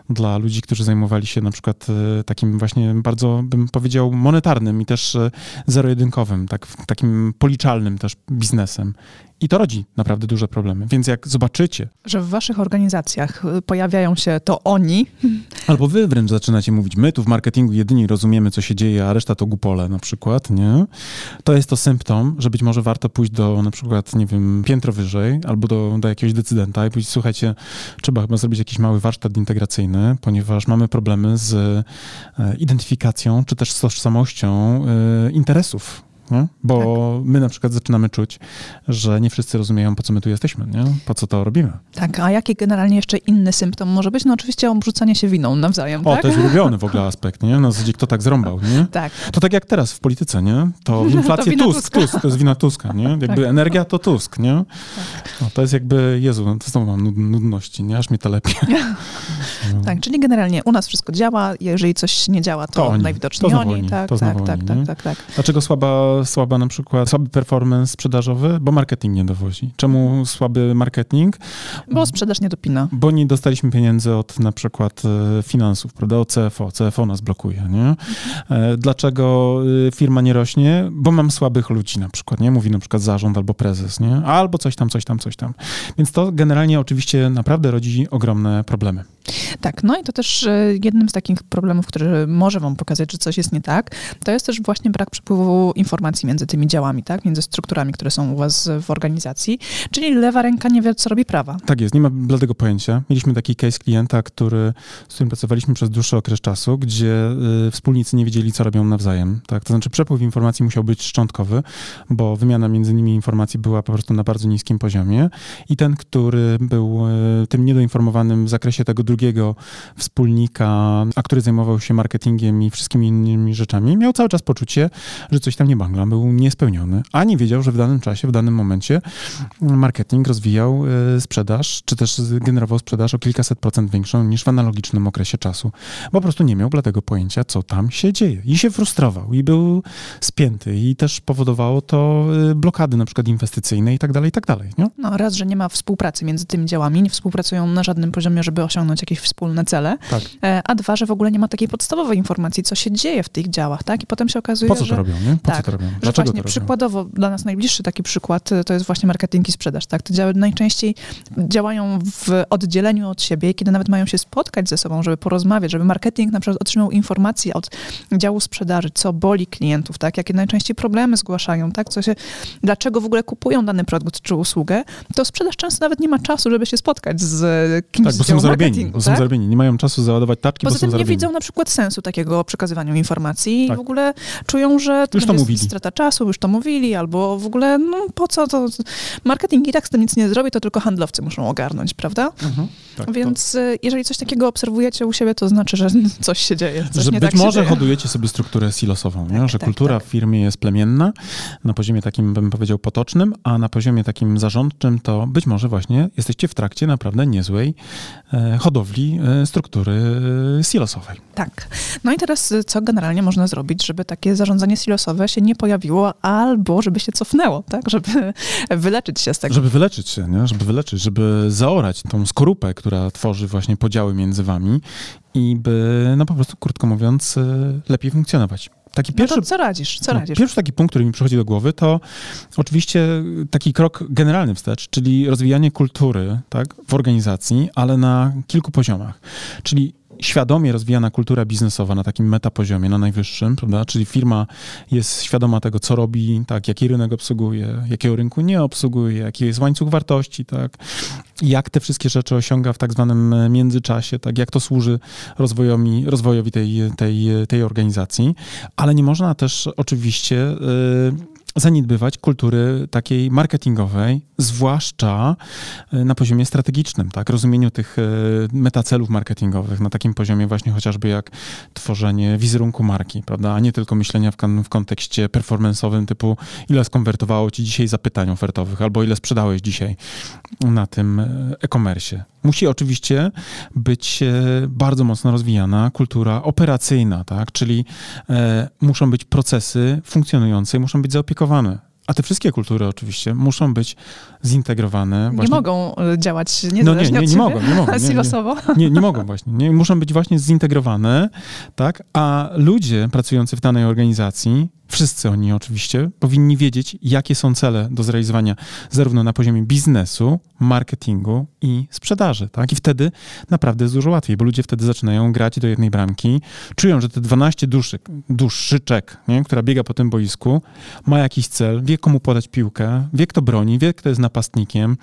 dla ludzi, którzy zajmowali się na przykład takim właśnie bardzo, bym powiedział, monetarnym i też y, zero-jedynkowym, tak? Takim policzalnym też biznesem. I to rodzi naprawdę duże problemy. Więc jak zobaczycie. Że w waszych organizacjach y, pojawiają się to oni. Albo wy wręcz zaczynacie mówić, my tu w marketingu jedyni rozumiemy, co się dzieje, a reszta to głupole na przykład, nie? To jest to symptom, że być może warto pójść do na przykład, nie wiem, piętro wyżej albo do, do jakiegoś decydenta i powiedzieć, słuchajcie, trzeba chyba zrobić jakiś mały warsztat integracyjny, ponieważ mamy problemy z e, identyfikacją czy też z tożsamością e, interesów nie? Bo tak. my na przykład zaczynamy czuć, że nie wszyscy rozumieją, po co my tu jesteśmy, nie? po co to robimy. Tak, a jaki generalnie jeszcze inny symptom może być? No oczywiście obrzucanie się winą nawzajem, O, tak? to jest ulubiony w ogóle aspekt, nie? Na zasadzie kto tak zrąbał, nie? Tak. To tak jak teraz w polityce, nie? To w inflacji to Tusk, Tusk, to jest wina Tuska, nie? Jakby tak. energia to Tusk, nie? Tak. No, to jest jakby, Jezu, no to znowu mam nudności, nie? Aż mnie telepie. No. Tak, czyli generalnie u nas wszystko działa, jeżeli coś nie działa, to, to oni. najwidoczniej to oni. oni. Tak, to tak, tak, tak, tak, tak, tak. Dlaczego słaba słaba na przykład, słaby performance sprzedażowy, bo marketing nie dowozi. Czemu słaby marketing? Bo sprzedaż nie dopina. Bo nie dostaliśmy pieniędzy od na przykład e, finansów, prawda, od CFO. CFO nas blokuje, nie? E, dlaczego e, firma nie rośnie? Bo mam słabych ludzi na przykład, nie? Mówi na przykład zarząd albo prezes, nie? Albo coś tam, coś tam, coś tam. Więc to generalnie oczywiście naprawdę rodzi ogromne problemy. Tak, no i to też jednym z takich problemów, który może wam pokazać, że coś jest nie tak, to jest też właśnie brak przepływu informacji między tymi działami, tak? między strukturami, które są u was w organizacji. Czyli lewa ręka nie wie, co robi prawa. Tak jest, nie ma bladego pojęcia. Mieliśmy taki case klienta, który, z którym pracowaliśmy przez dłuższy okres czasu, gdzie y, wspólnicy nie wiedzieli, co robią nawzajem. Tak? To znaczy przepływ informacji musiał być szczątkowy, bo wymiana między nimi informacji była po prostu na bardzo niskim poziomie i ten, który był y, tym niedoinformowanym w zakresie tego drugiego wspólnika, a który zajmował się marketingiem i wszystkimi innymi rzeczami, miał cały czas poczucie, że coś tam nie był niespełniony, a nie wiedział, że w danym czasie, w danym momencie marketing rozwijał e, sprzedaż, czy też generował sprzedaż o kilkaset procent większą niż w analogicznym okresie czasu. Po prostu nie miał dlatego pojęcia, co tam się dzieje. I się frustrował, i był spięty, i też powodowało to e, blokady na przykład inwestycyjne i tak dalej, i tak dalej. Nie? No raz, że nie ma współpracy między tymi działami, nie współpracują na żadnym poziomie, żeby osiągnąć jakieś wspólne cele, tak. E, a dwa, że w ogóle nie ma takiej podstawowej informacji, co się dzieje w tych działach, tak? I potem się okazuje, Po co że... to robią, nie? Po tak, Dlaczego właśnie, przykładowo dla nas najbliższy taki przykład y, to jest właśnie marketing i sprzedaż. Tak? Te działy najczęściej działają w oddzieleniu od siebie, kiedy nawet mają się spotkać ze sobą, żeby porozmawiać, żeby marketing na przykład otrzymał informacje od działu sprzedaży, co boli klientów, tak? jakie najczęściej problemy zgłaszają, tak? co się, dlaczego w ogóle kupują dany produkt czy usługę, to sprzedaż często nawet nie ma czasu, żeby się spotkać z kimś Tak, bo z są działu zarobieni, bo są tak? zarobieni. Nie mają czasu załadować taczki, Poza bo są tym nie widzą na przykład sensu takiego przekazywania informacji Tak. i w ogóle czują, że to, Już to mówili. Strata czasu, już to mówili, albo w ogóle no po co to, marketing i tak z tym nic nie zrobi, to tylko handlowcy muszą ogarnąć, prawda? Mhm. Tak, to- Więc y, jeżeli coś takiego obserwujecie u siebie, to znaczy, że coś się dzieje, coś że być tak może dzieje. hodujecie sobie strukturę silosową, nie? że tak, kultura tak. w firmie jest plemienna, na poziomie takim, bym powiedział, potocznym, a na poziomie takim zarządczym to być może właśnie jesteście w trakcie naprawdę niezłej e, hodowli e, struktury e, silosowej. Tak. No i teraz y, co generalnie można zrobić, żeby takie zarządzanie silosowe się nie pojawiło, albo żeby się cofnęło, tak? Żeby wyleczyć się z tego. Żeby wyleczyć się, nie? żeby wyleczyć, żeby zaorać tą skorupę, która tworzy właśnie podziały między wami i by, no po prostu, krótko mówiąc, e, lepiej funkcjonować. Taki No pierwszy to co radzisz? Co No, radzisz? Pierwszy taki punkt, który mi przychodzi do głowy, to oczywiście taki krok generalny wstecz, czyli rozwijanie kultury tak, w organizacji, ale na kilku poziomach. Czyli świadomie rozwijana kultura biznesowa na takim metapoziomie, na najwyższym, prawda? Czyli firma jest świadoma tego, co robi, tak, jaki rynek obsługuje, jakiego rynku nie obsługuje, jaki jest łańcuch wartości, tak, jak te wszystkie rzeczy osiąga w tak zwanym e, międzyczasie, tak, jak to służy rozwojowi, rozwojowi tej, tej, tej organizacji, ale nie można też oczywiście y, zaniedbywać kultury takiej marketingowej, zwłaszcza y, na poziomie strategicznym, tak, rozumieniu tych y, metacelów marketingowych, na takim poziomie właśnie chociażby jak tworzenie wizerunku marki, prawda, a nie tylko myślenia w, w kontekście performance'owym typu ile skonwertowało ci dzisiaj zapytań ofertowych, albo ile sprzedałeś dzisiaj na tym e, e-commerce. Musi oczywiście być e, bardzo mocno rozwijana kultura operacyjna, tak? czyli e, muszą być procesy funkcjonujące i muszą być zaopiekowane. A te wszystkie kultury oczywiście muszą być zintegrowane. Nie właśnie- mogą y, działać no nie, niezależnie nie, od nie siebie, mogą, nie mogą. Nie, nie. silosowo. Nie, nie mogą właśnie. Nie, muszą być właśnie zintegrowane, tak? A ludzie pracujący w danej organizacji, wszyscy oni oczywiście, powinni wiedzieć, jakie są cele do zrealizowania zarówno na poziomie biznesu, marketingu i sprzedaży, tak? I wtedy naprawdę jest dużo łatwiej, bo ludzie wtedy zaczynają grać do jednej bramki, czują, że te 12 duszek, duszyczek, nie? która biega po tym boisku, ma jakiś cel, wie komu podać piłkę, wie kto broni, wie kto jest napastnikiem,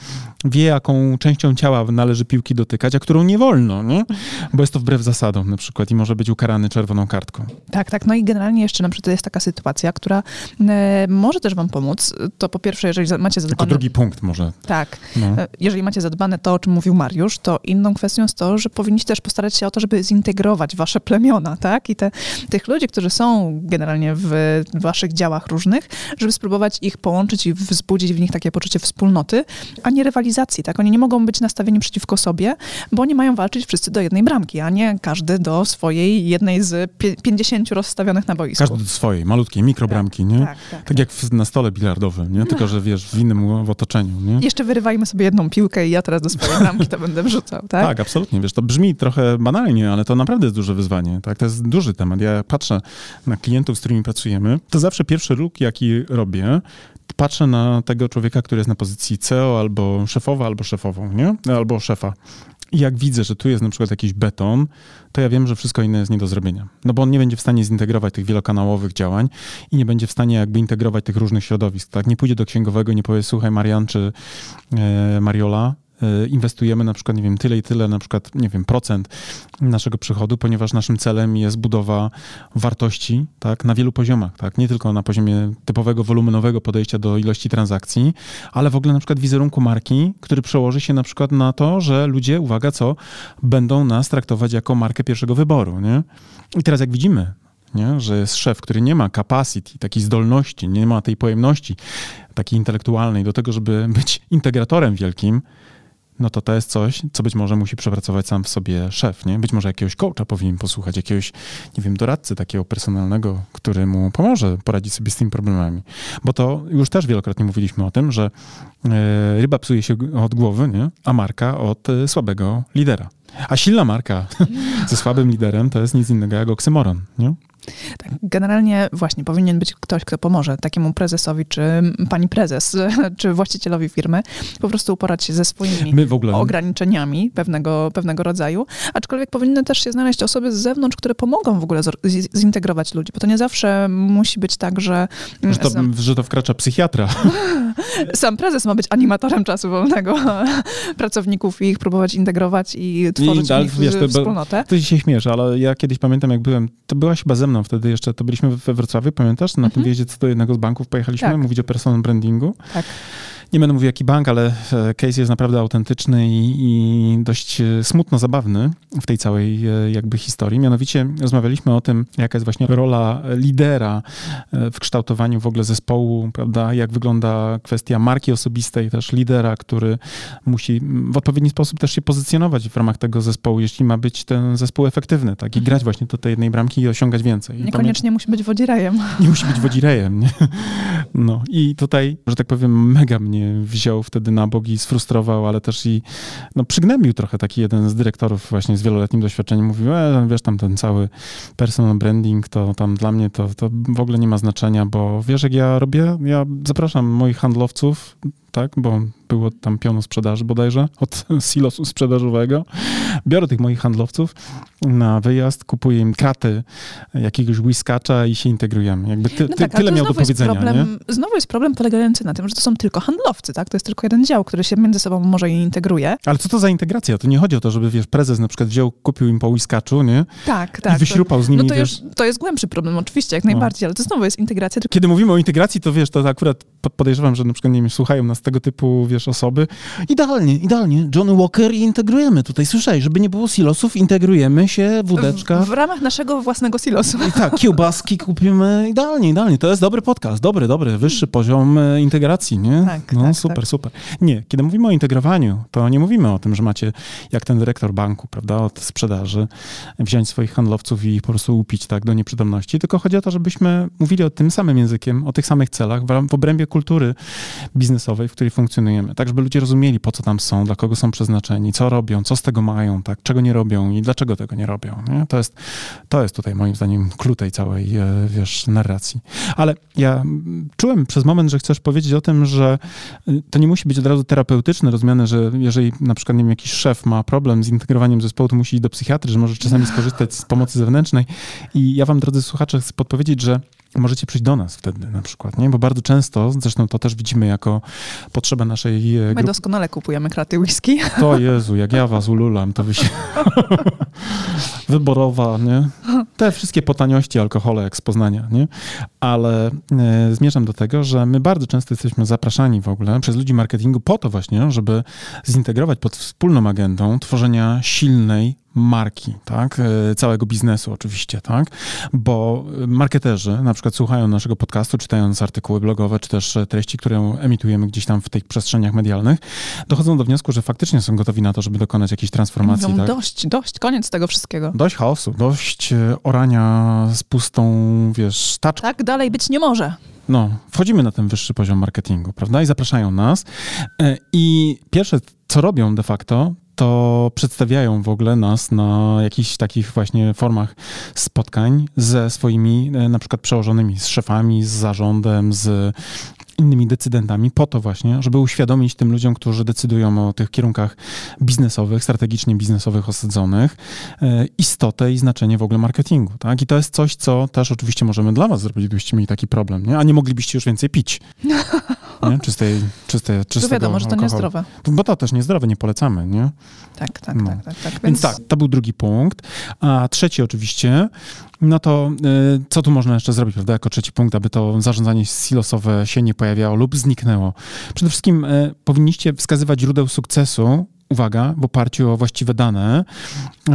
wie jaką częścią ciała należy piłki dotykać, a którą nie wolno, nie? Bo jest to wbrew zasadom na przykład i może być ukarany czerwoną kartką. Tak, tak. No i generalnie jeszcze na przykład jest taka sytuacja, która e, może też wam pomóc. To po pierwsze, jeżeli macie Jako zadbane... drugi punkt może. Tak. No. E, Jeżeli macie zadbane to, o czym mówił Mariusz, to inną kwestią jest to, że powinniście też postarać się o to, żeby zintegrować wasze plemiona, tak? I te, tych ludzi, którzy są generalnie w waszych działach różnych, żeby spróbować ich połączyć i wzbudzić w nich takie poczucie wspólnoty, a nie rywalizacji, tak? Oni nie mogą być nastawieni przeciwko sobie, bo oni mają walczyć wszyscy do jednej bramki, a nie każdy do swojej jednej z 50 rozstawionych na boisku. Każdy do swojej, malutkiej, mikrobramki, nie? Tak, tak. Tak jak w, na stole bilardowym, nie? Tylko, że wiesz, w innym w otoczeniu, nie? Jeszcze wyrywajmy sobie jedną piłkę i ja teraz do swojej bramki to będę wrzucał, tak? Tak, absolutnie. Wiesz, to brzmi trochę banalnie, ale to naprawdę jest duże wyzwanie. Tak? To jest duży temat. Ja patrzę na klientów, z którymi pracujemy, to zawsze pierwszy ruch, jaki robię, patrzę na tego człowieka, który jest na pozycji CEO albo szefowa, albo szefową, nie? Albo szefa. I jak widzę, że tu jest na przykład jakiś beton, to ja wiem, że wszystko inne jest nie do zrobienia. No bo on nie będzie w stanie zintegrować tych wielokanałowych działań i nie będzie w stanie jakby integrować tych różnych środowisk, tak? Nie pójdzie do księgowego i nie powie, słuchaj Marian czy e, Mariola, inwestujemy na przykład, nie wiem, tyle i tyle, na przykład, nie wiem, procent naszego przychodu, ponieważ naszym celem jest budowa wartości, tak, na wielu poziomach, tak, nie tylko na poziomie typowego wolumenowego podejścia do ilości transakcji, ale w ogóle na przykład wizerunku marki, który przełoży się na przykład na to, że ludzie, uwaga, co, będą nas traktować jako markę pierwszego wyboru, nie? I teraz jak widzimy, nie? że jest szef, który nie ma capacity, takiej zdolności, nie ma tej pojemności takiej intelektualnej do tego, żeby być integratorem wielkim, no to to jest coś, co być może musi przepracować sam w sobie szef, nie? Być może jakiegoś coacha powinien posłuchać, jakiegoś, nie wiem, doradcy takiego personalnego, który mu pomoże poradzić sobie z tymi problemami. Bo to już też wielokrotnie mówiliśmy o tym, że e, ryba psuje się od głowy, nie? A marka od e, słabego lidera. A silna marka ze słabym liderem to jest nic innego jak oksymoron, nie? Tak, generalnie właśnie powinien być ktoś, kto pomoże takiemu prezesowi, czy pani prezes, czy właścicielowi firmy, po prostu uporać się ze swoimi ograniczeniami pewnego, pewnego rodzaju. Aczkolwiek powinny też się znaleźć osoby z zewnątrz, które pomogą w ogóle zintegrować ludzi, bo to nie zawsze musi być tak, że... Że to, sam, że to wkracza psychiatra. Sam prezes ma być animatorem czasu wolnego pracowników i ich próbować integrować i tworzyć I, ale, wiesz, to, wspólnotę. Ty się śmiesz, ale ja kiedyś pamiętam, jak byłem, to byłaś chyba ze mną wtedy jeszcze, to byliśmy we Wrocławiu, pamiętasz? Na mhm. tym wjeździe co do jednego z banków pojechaliśmy, tak. mówić o personal brandingu. Tak nie będę mówił jaki bank, ale e, case jest naprawdę autentyczny i, i, dość e, smutno zabawny w tej całej e, jakby historii. Mianowicie rozmawialiśmy o tym, jaka jest właśnie rola lidera w kształtowaniu w ogóle zespołu, prawda, jak wygląda kwestia marki osobistej, też lidera, który musi w odpowiedni sposób też się pozycjonować w ramach tego zespołu, jeśli ma być ten zespół efektywny, tak, i grać właśnie do tej jednej bramki i osiągać więcej. Niekoniecznie musi być wodzirejem. Nie musi być wodzirejem, nie? No i tutaj, że tak powiem, mega mnie wziął wtedy na bok i sfrustrował, ale też i no, przygnębił trochę taki jeden z dyrektorów właśnie z wieloletnim doświadczeniem. Mówił, e, wiesz, tam ten cały personal branding, to tam dla mnie to, to w ogóle nie ma znaczenia, bo wiesz, jak ja robię? Ja zapraszam moich handlowców, tak, bo było tam pionu sprzedaży bodajże od silosu sprzedażowego. Biorę tych moich handlowców na wyjazd, kupuję im kraty jakiegoś whiskacza i się integrujemy. Jakby ty, no tak, tyle miał do powiedzenia. Problem, znowu jest problem polegający na tym, że to są tylko handlowcy, tak? To jest tylko jeden dział, który się między sobą może integruje. Ale co to za integracja? To nie chodzi o to, żeby, wiesz, prezes na przykład wziął, kupił im po whiskaczu, nie? Tak, tak. I wyśrupał z nimi, no to, wiesz... już, to jest głębszy problem, oczywiście, jak no. najbardziej, ale to znowu jest integracja. Tylko... Kiedy mówimy o integracji, to wiesz, to akurat podejrzewam, że na przykład, nie wiem, słuchają nas tego typu, wiesz, osoby. Idealnie, idealnie. Johnny Walker i integrujemy tutaj. Słyszaj, żeby nie było silosów, integrujemy się, wódeczka. W, w ramach naszego własnego silosu. I tak, kiełbaski kupimy. Idealnie, idealnie. To jest dobry podcast, dobry, dobry, wyższy poziom e, integracji, nie? Tak, no tak, super, tak. super. Nie, kiedy mówimy o integrowaniu, to nie mówimy o tym, że macie, jak ten dyrektor banku, prawda, od sprzedaży, wziąć swoich handlowców i po prostu upić, tak, do nieprzytomności, tylko chodzi o to, żebyśmy mówili o tym samym językiem, o tych samych celach w obrębie kultury biznesowej, w której funkcjonujemy, tak, żeby ludzie rozumieli, po co tam są, dla kogo są przeznaczeni, co robią, co z tego mają, tak, czego nie robią i dlaczego tego nie robią. Nie? To, jest, to jest tutaj moim zdaniem klucz tej całej, e, wiesz, narracji. Ale ja czułem przez moment, że chcesz powiedzieć o tym, że e, to nie musi być od razu terapeutyczne rozumiane, że jeżeli na przykład, nie wiem, jakiś szef ma problem z integrowaniem zespołu, to musi iść do psychiatry, że może czasami skorzystać z pomocy zewnętrznej. I ja wam, drodzy słuchacze, chcę podpowiedzieć, że możecie przyjść do nas wtedy na przykład, nie? Bo bardzo często, zresztą to też widzimy jako potrzebę naszej grupy. My doskonale kupujemy kraty whisky. To Jezu, jak ja was ululam, to wy się... Wyborowa, nie? Te wszystkie potaniości alkohole jak z Poznania, nie? Ale e, zmierzam do tego, że my bardzo często jesteśmy zapraszani w ogóle przez ludzi marketingu po to właśnie, żeby zintegrować pod wspólną agendą tworzenia silnej, marki, tak? E, całego biznesu oczywiście, tak? Bo marketerzy na przykład słuchają naszego podcastu, czytając artykuły blogowe, czy też treści, które emitujemy gdzieś tam w tych przestrzeniach medialnych, dochodzą do wniosku, że faktycznie są gotowi na to, żeby dokonać jakiejś transformacji. Mówią, tak? Dość, dość, koniec tego wszystkiego. Dość chaosu, dość e, orania z pustą, wiesz, taczką. Tak dalej być nie może. No, wchodzimy na ten wyższy poziom marketingu, prawda? I zapraszają nas. E, I pierwsze, co robią de facto, to przedstawiają w ogóle nas na jakichś takich właśnie formach spotkań ze swoimi e, na przykład przełożonymi, z szefami, z zarządem, z innymi decydentami po to właśnie, żeby uświadomić tym ludziom, którzy decydują o tych kierunkach biznesowych, strategicznie biznesowych osadzonych, e, istotę i znaczenie w ogóle marketingu, tak? I to jest coś, co też oczywiście możemy dla was zrobić, gdybyście mieli taki problem, nie? A nie moglibyście już więcej pić. Nie? Czystej, czyste, czystego To wiadomo, że to niezdrowe. Bo to też niezdrowe, nie polecamy, nie? Tak, tak, no. tak, tak, tak. Więc... Więc tak, to był drugi punkt. A trzeci oczywiście, no to y, co tu można jeszcze zrobić, prawda, jako trzeci punkt, aby to zarządzanie silosowe się nie pojawiało lub zniknęło? Przede wszystkim y, powinniście wskazywać źródeł sukcesu uwaga, w oparciu o właściwe dane,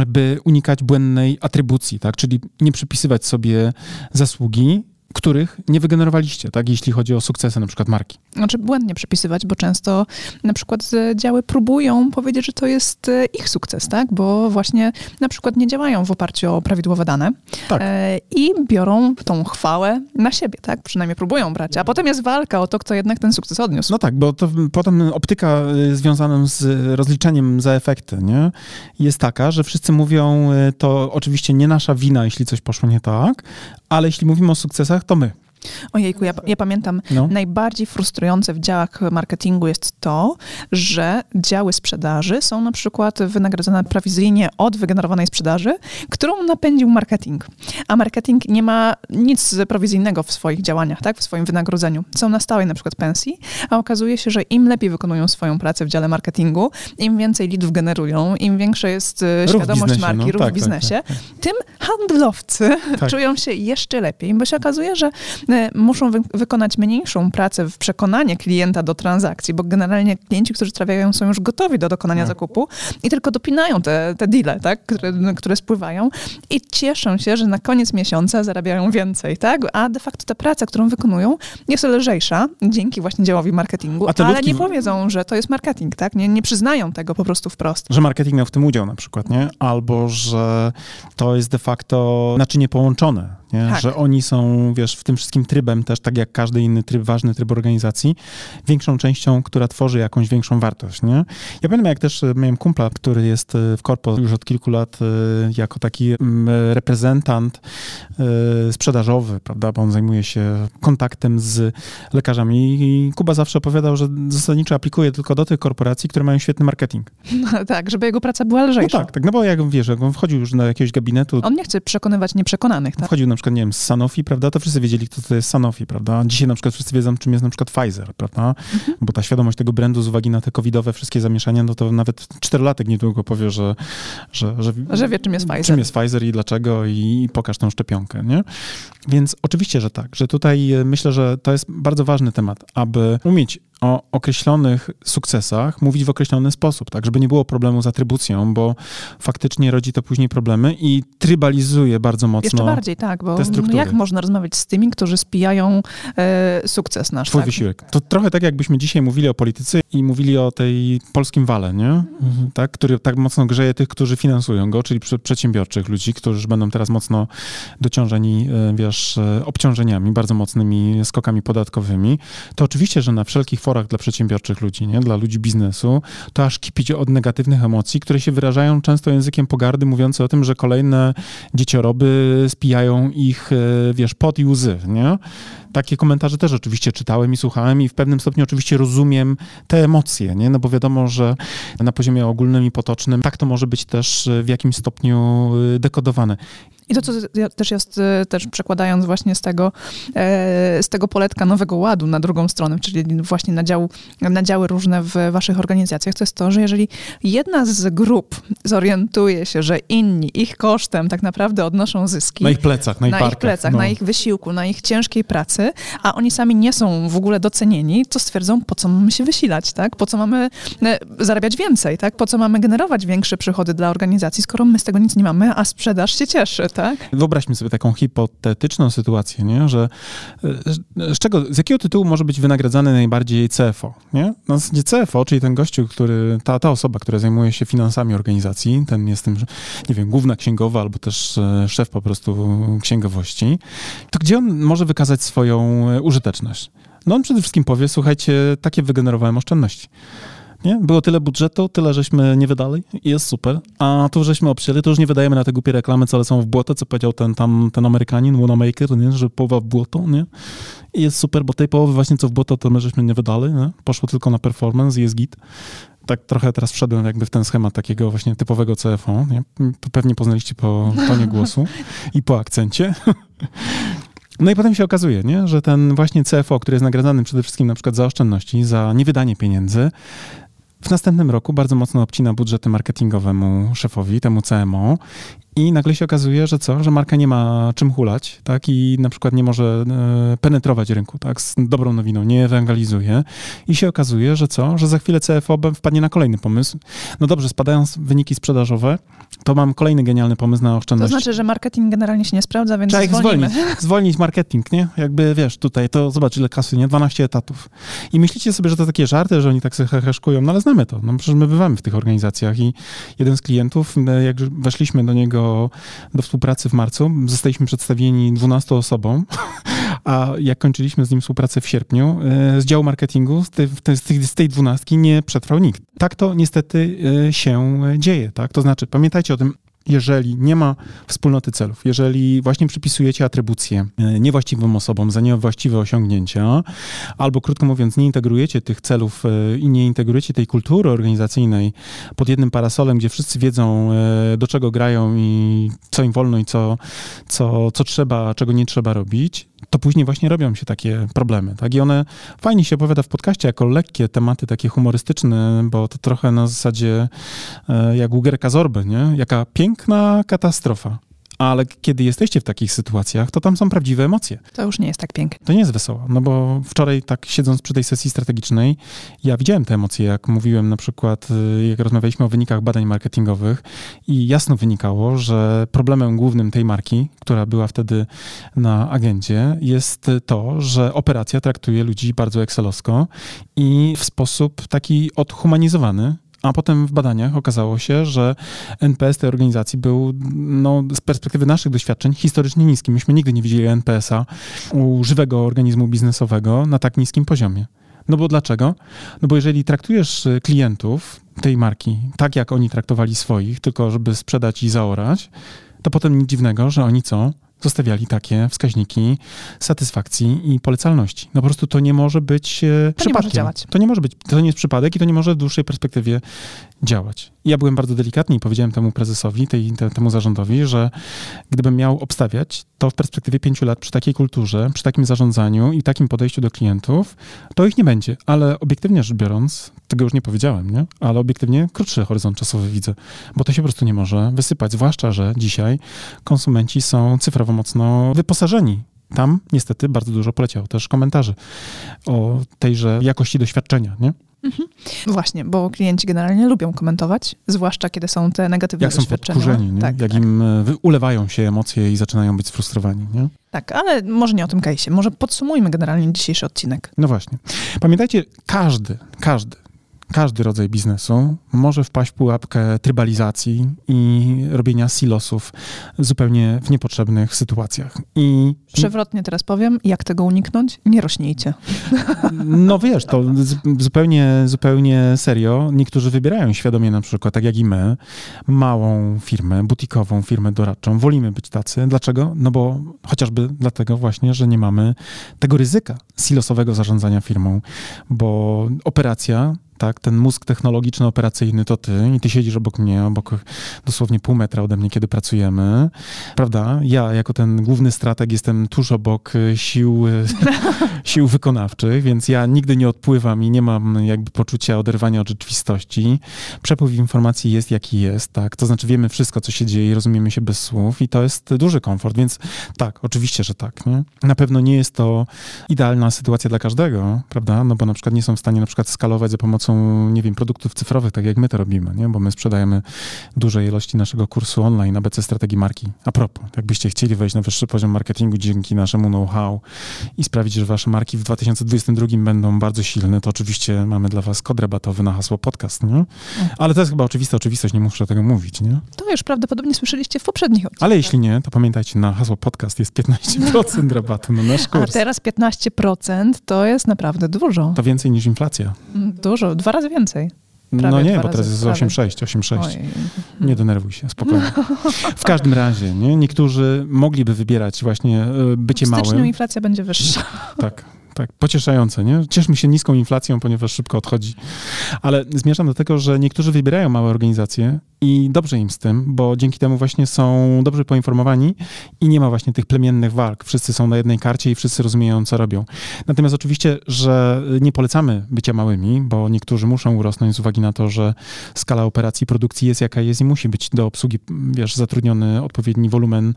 by unikać błędnej atrybucji, tak? Czyli nie przypisywać sobie zasługi, których nie wygenerowaliście, tak, jeśli chodzi o sukcesy na przykład marki. Znaczy błędnie przypisywać, bo często na przykład działy próbują powiedzieć, że to jest e, ich sukces, tak, bo właśnie na przykład nie działają w oparciu o prawidłowe dane tak. e, i biorą tą chwałę na siebie, tak, przynajmniej próbują brać, a potem jest walka o to, kto jednak ten sukces odniósł. No tak, bo to potem optyka y, związana z rozliczeniem za efekty, nie, jest taka, że wszyscy mówią, to oczywiście nie nasza wina, jeśli coś poszło nie tak, ale jeśli mówimy o sukcesach, to my. Ojejku, ja, ja pamiętam, no. najbardziej frustrujące w działach marketingu jest to, że działy sprzedaży są na przykład wynagrodzone prowizyjnie od wygenerowanej sprzedaży, którą napędził marketing. A marketing nie ma nic prowizyjnego w swoich działaniach, tak, w swoim wynagrodzeniu. Są na stałej na przykład pensji, a okazuje się, że im lepiej wykonują swoją pracę w dziale marketingu, im więcej lidów generują, im większa jest e, ruch świadomość marki, no. ruch tak, w biznesie, tak, tak, tak. tym handlowcy tak. czują się jeszcze lepiej, bo się okazuje, że muszą wy wykonać mniejszą pracę w przekonanie klienta do transakcji, bo generalnie klienci, którzy trafiają, są już gotowi do dokonania no. zakupu i tylko dopinają te, te deale, tak, które, które spływają i cieszą się, że na koniec miesiąca zarabiają więcej, tak? A de facto ta praca, którą wykonują, jest lżejsza dzięki właśnie działowi marketingu, ale nie powiedzą, że to jest marketing, tak? Nie, nie przyznają tego po prostu wprost. Że marketing miał w tym udział na przykład, nie? Albo, że to jest de facto naczynie połączone, nie? Tak. że oni są, wiesz, w tym wszystkim trybem też, tak jak każdy inny tryb, ważny tryb organizacji, większą częścią, która tworzy jakąś większą wartość, nie? Ja pamiętam, jak też e, miałem kumpla, który jest e, w korpo już od kilku lat e, jako taki mm, reprezentant sprzedażowy, prawda, bo on zajmuje się kontaktem z lekarzami i Kuba zawsze opowiadał, że zasadniczo aplikuje tylko do tych korporacji, które mają świetny marketing. No, tak, żeby jego praca była lżejsza. No tak, tak, no bo jak wiesz, jak on wchodził już do jakiegoś gabinetu... On nie chce przekonywać nieprzekonanych, tak? Wchodził na przykład, nie wiem, z Sanofi, prawda, to wszyscy wiedzieli, kto to jest Sanofi, prawda? Dzisiaj na przykład wszyscy wiedzą, czym jest na przykład Pfizer, prawda? Mhm. Bo ta świadomość tego brandu z uwagi na te covidowe wszystkie zamieszania, no to nawet czterolatek niedługo powie, że... Że, że, że wie, czym jest Pfizer. Czym jest Pfizer i dlaczego i, i pokaż tą szczepionkę, nie? Więc oczywiście, że tak, że tutaj e, myślę, że to jest bardzo ważny temat, aby umieć o określonych sukcesach mówić w określony sposób, tak, żeby nie było problemu z atrybucją, bo faktycznie rodzi to później problemy i trybalizuje bardzo mocno Jeszcze bardziej, tak, bo jak można rozmawiać z tymi, którzy spijają e, sukces nasz, Twój tak? wysiłek. To trochę tak, jakbyśmy dzisiaj mówili o polityce i mówili o tej polskim wale, nie? Mhm. Tak, który tak mocno grzeje tych, którzy finansują go, czyli przedsiębiorczych ludzi, którzy będą teraz mocno dociążeni, e, wiesz, e, obciążeniami, bardzo mocnymi skokami podatkowymi. To oczywiście, że na wszelkich formach dla przedsiębiorczych ludzi, nie? dla ludzi biznesu, to aż kipić od negatywnych emocji, które się wyrażają często językiem pogardy, mówiący o tym, że kolejne dziecioroby spijają ich, e, wiesz, pot i łzy, nie? Takie komentarze też oczywiście czytałem i słuchałem i w pewnym stopniu oczywiście rozumiem te emocje, nie? No bo wiadomo, że na poziomie ogólnym i potocznym tak to może być też w jakimś stopniu e, dekodowane. I to, co też jest, e, też przekładając właśnie z tego, e, z tego poletka Nowego Ładu na drugą stronę, czyli właśnie na, dział, na działy różne w waszych organizacjach, to jest to, że jeżeli jedna z grup zorientuje się, że inni ich kosztem tak naprawdę odnoszą zyski. Na ich plecach, na ich, na ich plecach, no. na ich wysiłku, na ich ciężkiej pracy, a oni sami nie są w ogóle docenieni, to stwierdzą, po co mamy się wysilać, tak? Po co mamy e, zarabiać więcej, tak? Po co mamy generować większe przychody dla organizacji, skoro my z tego nic nie mamy, a sprzedaż się cieszy, tak? Wyobraźmy sobie taką hipotetyczną sytuację, nie? że e, z, czego, z jakiego tytułu może być wynagradzany najbardziej CFO? Nie? Na zasadzie CFO, czyli ten gościu, który, ta, ta osoba, która zajmuje się finansami organizacji, ten jest tym, nie wiem, główna księgowa albo też e, szef po prostu księgowości, to gdzie on może wykazać swoją e, użyteczność? No on przede wszystkim powie, słuchajcie, takie wygenerowałem oszczędności. Nie? Było tyle budżetu, tyle żeśmy nie wydali i jest super. A tu żeśmy obcięli, to już nie wydajemy na te głupie reklamy, co lecą w błoto, co powiedział ten tam, ten Amerykanin, Wanamaker, nie? że połowa w błoto, nie? I jest super, bo tej połowy właśnie co w błoto, to my żeśmy nie wydali, nie? Poszło tylko na performance jest git. Tak trochę teraz wszedłem jakby w ten schemat takiego właśnie typowego CFO, nie? Pewnie poznaliście po tonie głosu i po akcencie. No i potem się okazuje, nie, że ten właśnie CFO, który jest nagradzany przede wszystkim na przykład za oszczędności, za niewydanie pieniędzy, w następnym roku bardzo mocno obcina budżety marketingowemu szefowi, temu CMO i nagle się okazuje, że co? Że marka nie ma czym hulać, tak? I na przykład nie może e, penetrować rynku, tak? Z dobrą nowiną, nie ewangelizuje. I się okazuje, że co? Że za chwilę CFO wpadnie na kolejny pomysł. No dobrze, spadają wyniki sprzedażowe, to mam kolejny genialny pomysł na oszczędność. To znaczy, że marketing generalnie się nie sprawdza, więc Trzeba zwolnimy. zwolnić, zwolnić marketing, nie? Jakby, wiesz, tutaj, to zobacz ile kasy, nie? 12 etatów. I myślicie sobie, że to takie żarty, że oni tak sobie heheszkują, no ale znamy to. No przecież my bywamy w tych organizacjach i jeden z klientów, jak weszliśmy do niego do współpracy w marcu, zostaliśmy przedstawieni 12 osobom, a jak kończyliśmy z nim współpracę w sierpniu, e, z działu marketingu, z tej, z tej, dwunastki nie przetrwał nikt. Tak to niestety e, się dzieje, tak? To znaczy, pamiętajcie o tym, jeżeli nie ma wspólnoty celów, jeżeli właśnie przypisujecie atrybucje e, niewłaściwym osobom za niewłaściwe osiągnięcia, albo krótko mówiąc, nie integrujecie tych celów e, i nie integrujecie tej kultury organizacyjnej pod jednym parasolem, gdzie wszyscy wiedzą, e, do czego grają i co im wolno i co, co, co trzeba, czego nie trzeba robić, to później właśnie robią się takie problemy, tak? I one fajnie się opowiada w podcaście jako lekkie tematy, takie humorystyczne, bo to trochę na zasadzie jak Ugerka Zorby, nie? Jaka piękna katastrofa. Ale kiedy jesteście w takich sytuacjach, to tam są prawdziwe emocje. To już nie jest tak piękne. To nie jest wesoło, no bo wczoraj tak siedząc przy tej sesji strategicznej, ja widziałem te emocje, jak mówiłem na przykład, y, jak rozmawialiśmy o wynikach badań marketingowych i jasno wynikało, że problemem głównym tej marki, która była wtedy na agendzie, jest to, że operacja traktuje ludzi bardzo excelowsko i w sposób taki odhumanizowany, a potem w badaniach okazało się, że NPS tej organizacji był no, z perspektywy naszych doświadczeń historycznie niski. Myśmy nigdy nie widzieli NPS-a u żywego organizmu biznesowego na tak niskim poziomie. No bo dlaczego? No bo jeżeli traktujesz klientów tej marki tak, jak oni traktowali swoich, tylko żeby sprzedać i zaorać, to potem nic dziwnego, że oni co? Zostawiali takie wskaźniki satysfakcji i polecalności. No po prostu to nie może być e, To nie przypadkiem. może działać. To nie może być, to nie jest przypadek i to nie może w dłuższej perspektywie działać. Ja byłem bardzo delikatny i powiedziałem temu prezesowi, tej, te, temu zarządowi, że gdybym miał obstawiać, to w perspektywie pięciu lat przy takiej kulturze, przy takim zarządzaniu i takim podejściu do klientów, to ich nie będzie. Ale obiektywnie rzecz biorąc, tego już nie powiedziałem, nie? Ale obiektywnie krótszy horyzont czasowy widzę, bo to się po prostu nie może wysypać. Zwłaszcza, że dzisiaj konsumenci są cyfrowo mocno wyposażeni. Tam niestety bardzo dużo poleciało też komentarzy o tejże jakości doświadczenia, nie? Właśnie, bo klienci generalnie lubią komentować, zwłaszcza kiedy są te negatywne Jak są doświadczenia. podkurzeni, nie? Tak, jak tak. im e, ulewają się emocje i zaczynają być sfrustrowani, nie? tak, ale może nie o tym case'ie. Może podsumujmy generalnie dzisiejszy odcinek. No właśnie. Pamiętajcie, każdy, każdy, każdy rodzaj biznesu może wpaść w pułapkę trybalizacji i robienia silosów zupełnie w niepotrzebnych sytuacjach. I Przewrotnie teraz powiem, jak tego uniknąć? Nie rośnijcie. no wiesz, to zupełnie, zupełnie serio. Niektórzy wybierają świadomie na przykład, tak jak i my, małą firmę, butikową firmę doradczą. Wolimy być tacy. Dlaczego? No bo chociażby dlatego właśnie, że nie mamy tego ryzyka silosowego zarządzania firmą, bo operacja tak, ten mózg technologiczno-operacyjny to ty i ty siedzisz obok mnie, obok dosłownie pół metra ode mnie, kiedy pracujemy, prawda? Ja jako ten główny strateg jestem tuż obok y, sił, y, sił wykonawczych, więc ja nigdy nie odpływam i nie mam jakby poczucia oderwania od rzeczywistości. Przepływ informacji jest jaki jest, tak? To znaczy wiemy wszystko, co się dzieje i rozumiemy się bez słów i to jest duży komfort, więc tak, oczywiście, że tak, nie? Na pewno nie jest to idealna sytuacja dla każdego, prawda? No bo na przykład nie są w stanie na przykład skalować za pomocą, nie wiem, produktów cyfrowych, tak jak my to robimy, nie? Bo my sprzedajemy duże ilości naszego kursu online ABC Strategii Marki. A propos, jakbyście chcieli wejść na wyższy poziom marketingu dzięki naszemu know-how i sprawić, że wasze marki w 2022 będą bardzo silne, to oczywiście mamy dla was kod rabatowy na hasło podcast, nie? Ale to jest chyba oczywista oczywistość, nie muszę tego mówić, nie? To już prawdopodobnie słyszeliście w poprzednich odcinkach. Ale jeśli nie, to pamiętajcie, na hasło podcast jest 15% rabatu na nasz A kurs. teraz 15% to jest naprawdę dużo. To więcej niż inflacja. Dużo, dwa razy więcej. Prawie no nie, bo teraz jest prawie. 8,6, 8,6. Oj. Nie denerwuj się, spokojnie. W każdym razie, nie? niektórzy mogliby wybierać właśnie e, bycie W małym. inflacja będzie wyższa. Tak, tak, pocieszające, nie? Cieszmy się niską inflacją, ponieważ szybko odchodzi. Ale zmierzam do tego, że niektórzy wybierają małe organizacje i dobrze im z tym, bo dzięki temu właśnie są dobrze poinformowani i nie ma właśnie tych plemiennych walk. Wszyscy są na jednej karcie i wszyscy rozumieją, co robią. Natomiast oczywiście, że nie polecamy bycia małymi, bo niektórzy muszą urosnąć z uwagi na to, że skala operacji produkcji jest jaka jest i musi być do obsługi, wiesz, zatrudniony odpowiedni wolumen,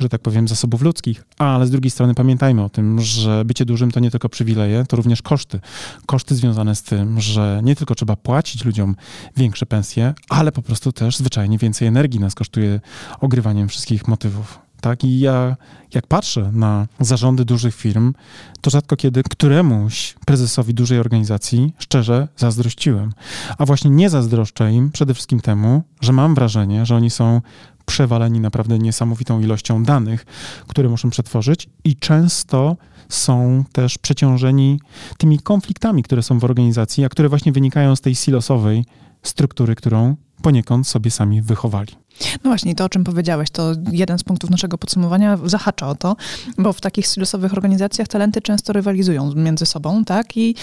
że tak powiem, zasobów ludzkich. Ale z drugiej strony pamiętajmy o tym, że bycie dużym to nie tylko przywileje, to również koszty. Koszty związane z tym, że nie tylko trzeba płacić ludziom większe pensje, ale po prostu też zwyczajnie więcej energii nas kosztuje ogrywaniem wszystkich motywów. Tak? I ja, jak patrzę na zarządy dużych firm, to rzadko kiedy któremuś prezesowi dużej organizacji szczerze zazdrościłem. A właśnie nie zazdroszczę im przede wszystkim temu, że mam wrażenie, że oni są przewaleni naprawdę niesamowitą ilością danych, które muszą przetworzyć i często są też przeciążeni tymi konfliktami, które są w organizacji, a które właśnie wynikają z tej silosowej struktury, którą poniekąd sobie sami wychowali. No właśnie, to o czym powiedziałeś, to jeden z punktów naszego podsumowania zahacza o to, bo w takich silosowych organizacjach talenty często rywalizują między sobą, tak, i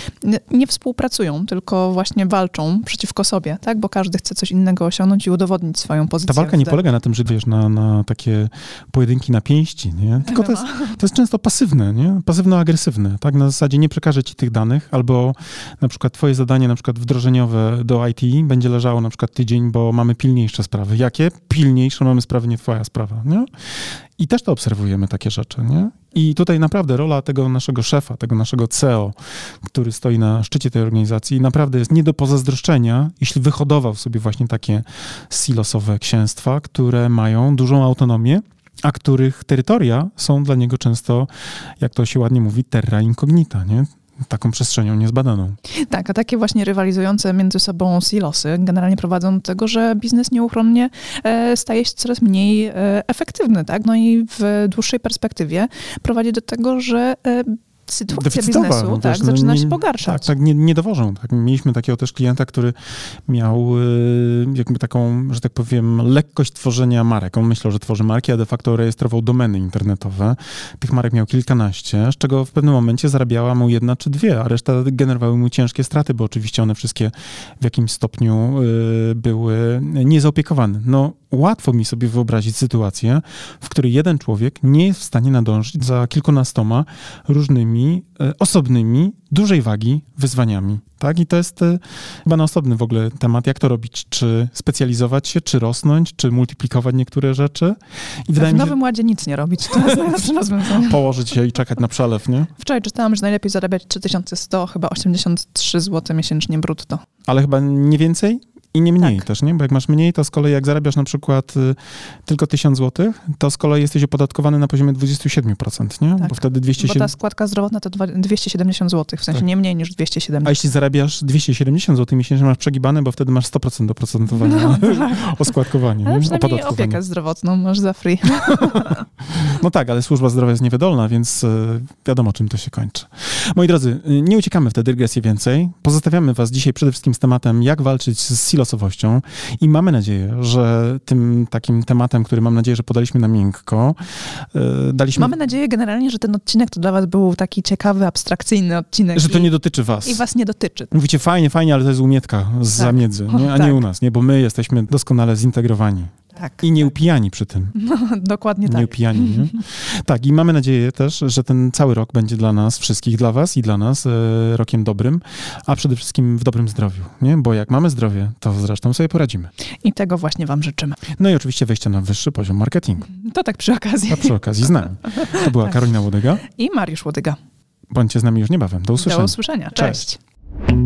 nie współpracują, tylko właśnie walczą przeciwko sobie, tak, bo każdy chce coś innego osiągnąć i udowodnić swoją pozycję. Ta walka nie polega na tym, że wiesz, na, na takie pojedynki na pięści, nie, tylko to jest, to jest często pasywne, nie, pasywno-agresywne, tak, na zasadzie nie przekażę ci tych danych, albo na przykład twoje zadanie na przykład wdrożeniowe do IT będzie leżało na przykład tydzień, bo mamy pilniejsze sprawy. Jakie? Pilniejsze mamy sprawy, nie twoja sprawa, nie? I też to obserwujemy, takie rzeczy, nie? I tutaj naprawdę rola tego naszego szefa, tego naszego CEO, który stoi na szczycie tej organizacji, naprawdę jest nie do pozazdroszczenia, jeśli wyhodował sobie właśnie takie silosowe księstwa, które mają dużą autonomię, a których terytoria są dla niego często, jak to się ładnie mówi, terra incognita, nie? Taką przestrzenią niezbadaną. Tak, a takie właśnie rywalizujące między sobą silosy generalnie prowadzą do tego, że biznes nieuchronnie e, staje się coraz mniej e, efektywny, tak? No i w dłuższej perspektywie prowadzi do tego, że e, sytuacja biznesu no, tak, no, zaczyna nie, się pogarszać. Tak, tak nie, nie dowożą. Tak. Mieliśmy takiego też klienta, który miał y, jakby taką, że tak powiem, lekkość tworzenia marek. On myślał, że tworzy marki, a de facto rejestrował domeny internetowe. Tych marek miał kilkanaście, z czego w pewnym momencie zarabiała mu jedna czy dwie, a reszta generowały mu ciężkie straty, bo oczywiście one wszystkie w jakimś stopniu y, były niezaopiekowane. No, łatwo mi sobie wyobrazić sytuację, w której jeden człowiek nie jest w stanie nadążyć za kilkunastoma różnymi e, osobnymi, dużej wagi wyzwaniami. Tak? I to jest e, chyba na osobny w ogóle temat, jak to robić, czy specjalizować się, czy rosnąć, czy multiplikować niektóre rzeczy. I w Nowym Ładzie nic nie robić, to jest najlepsze rozwiązanie. Położyć się i czekać na przelew, nie? Wczoraj czytałam, że najlepiej zarabiać 3100, chyba 83 zł miesięcznie brutto. Ale chyba nie więcej? I nie mniej tak. też, nie? Bo jak masz mniej, to z kolei jak zarabiasz na przykład y, tylko 1000 zł, to z kolei jesteś opodatkowany na poziomie 27%, nie? Tak. Bo wtedy 270... Bo ta składka zdrowotna to 270 zł, w sensie tak. nie mniej niż 270. A jeśli zarabiasz 270 zł miesięcznie, masz przegibane, bo wtedy masz 100% oprocentowania no, tak. oskładkowanie, ale nie? opiekę zdrowotną masz za free. no tak, ale służba zdrowia jest niewydolna, więc y, wiadomo, czym to się kończy. Moi drodzy, y, nie uciekamy w tę dygresję więcej. Pozostawiamy was dzisiaj przede wszystkim z tematem, jak walczyć z silo losowością i mamy nadzieję, że tym takim tematem, który mam nadzieję, że podaliśmy na miękko, yy, daliśmy... Mamy nadzieję generalnie, że ten odcinek to dla was był taki ciekawy, abstrakcyjny odcinek. Że to nie dotyczy was. I was nie dotyczy. Mówicie fajnie, fajnie, ale to jest umietka z tak. zamiedzy, nie? a tak. nie u nas, nie? bo my jesteśmy doskonale zintegrowani. Tak, I nie tak. upijani przy tym. No, dokładnie tak. Nie upijani, nie? Tak, i mamy nadzieję też, że ten cały rok będzie dla nas wszystkich, dla was i dla nas e, rokiem dobrym, a przede wszystkim w dobrym zdrowiu, nie? Bo jak mamy zdrowie, to zresztą sobie poradzimy. I tego właśnie wam życzymy. No i oczywiście wejścia na wyższy poziom marketingu. To tak przy okazji. A przy okazji z nami. To była tak. Karolina Łodyga. I Mariusz Łodyga. Bądźcie z nami już niebawem. Do usłyszenia. Do usłyszenia. Cześć. Cześć.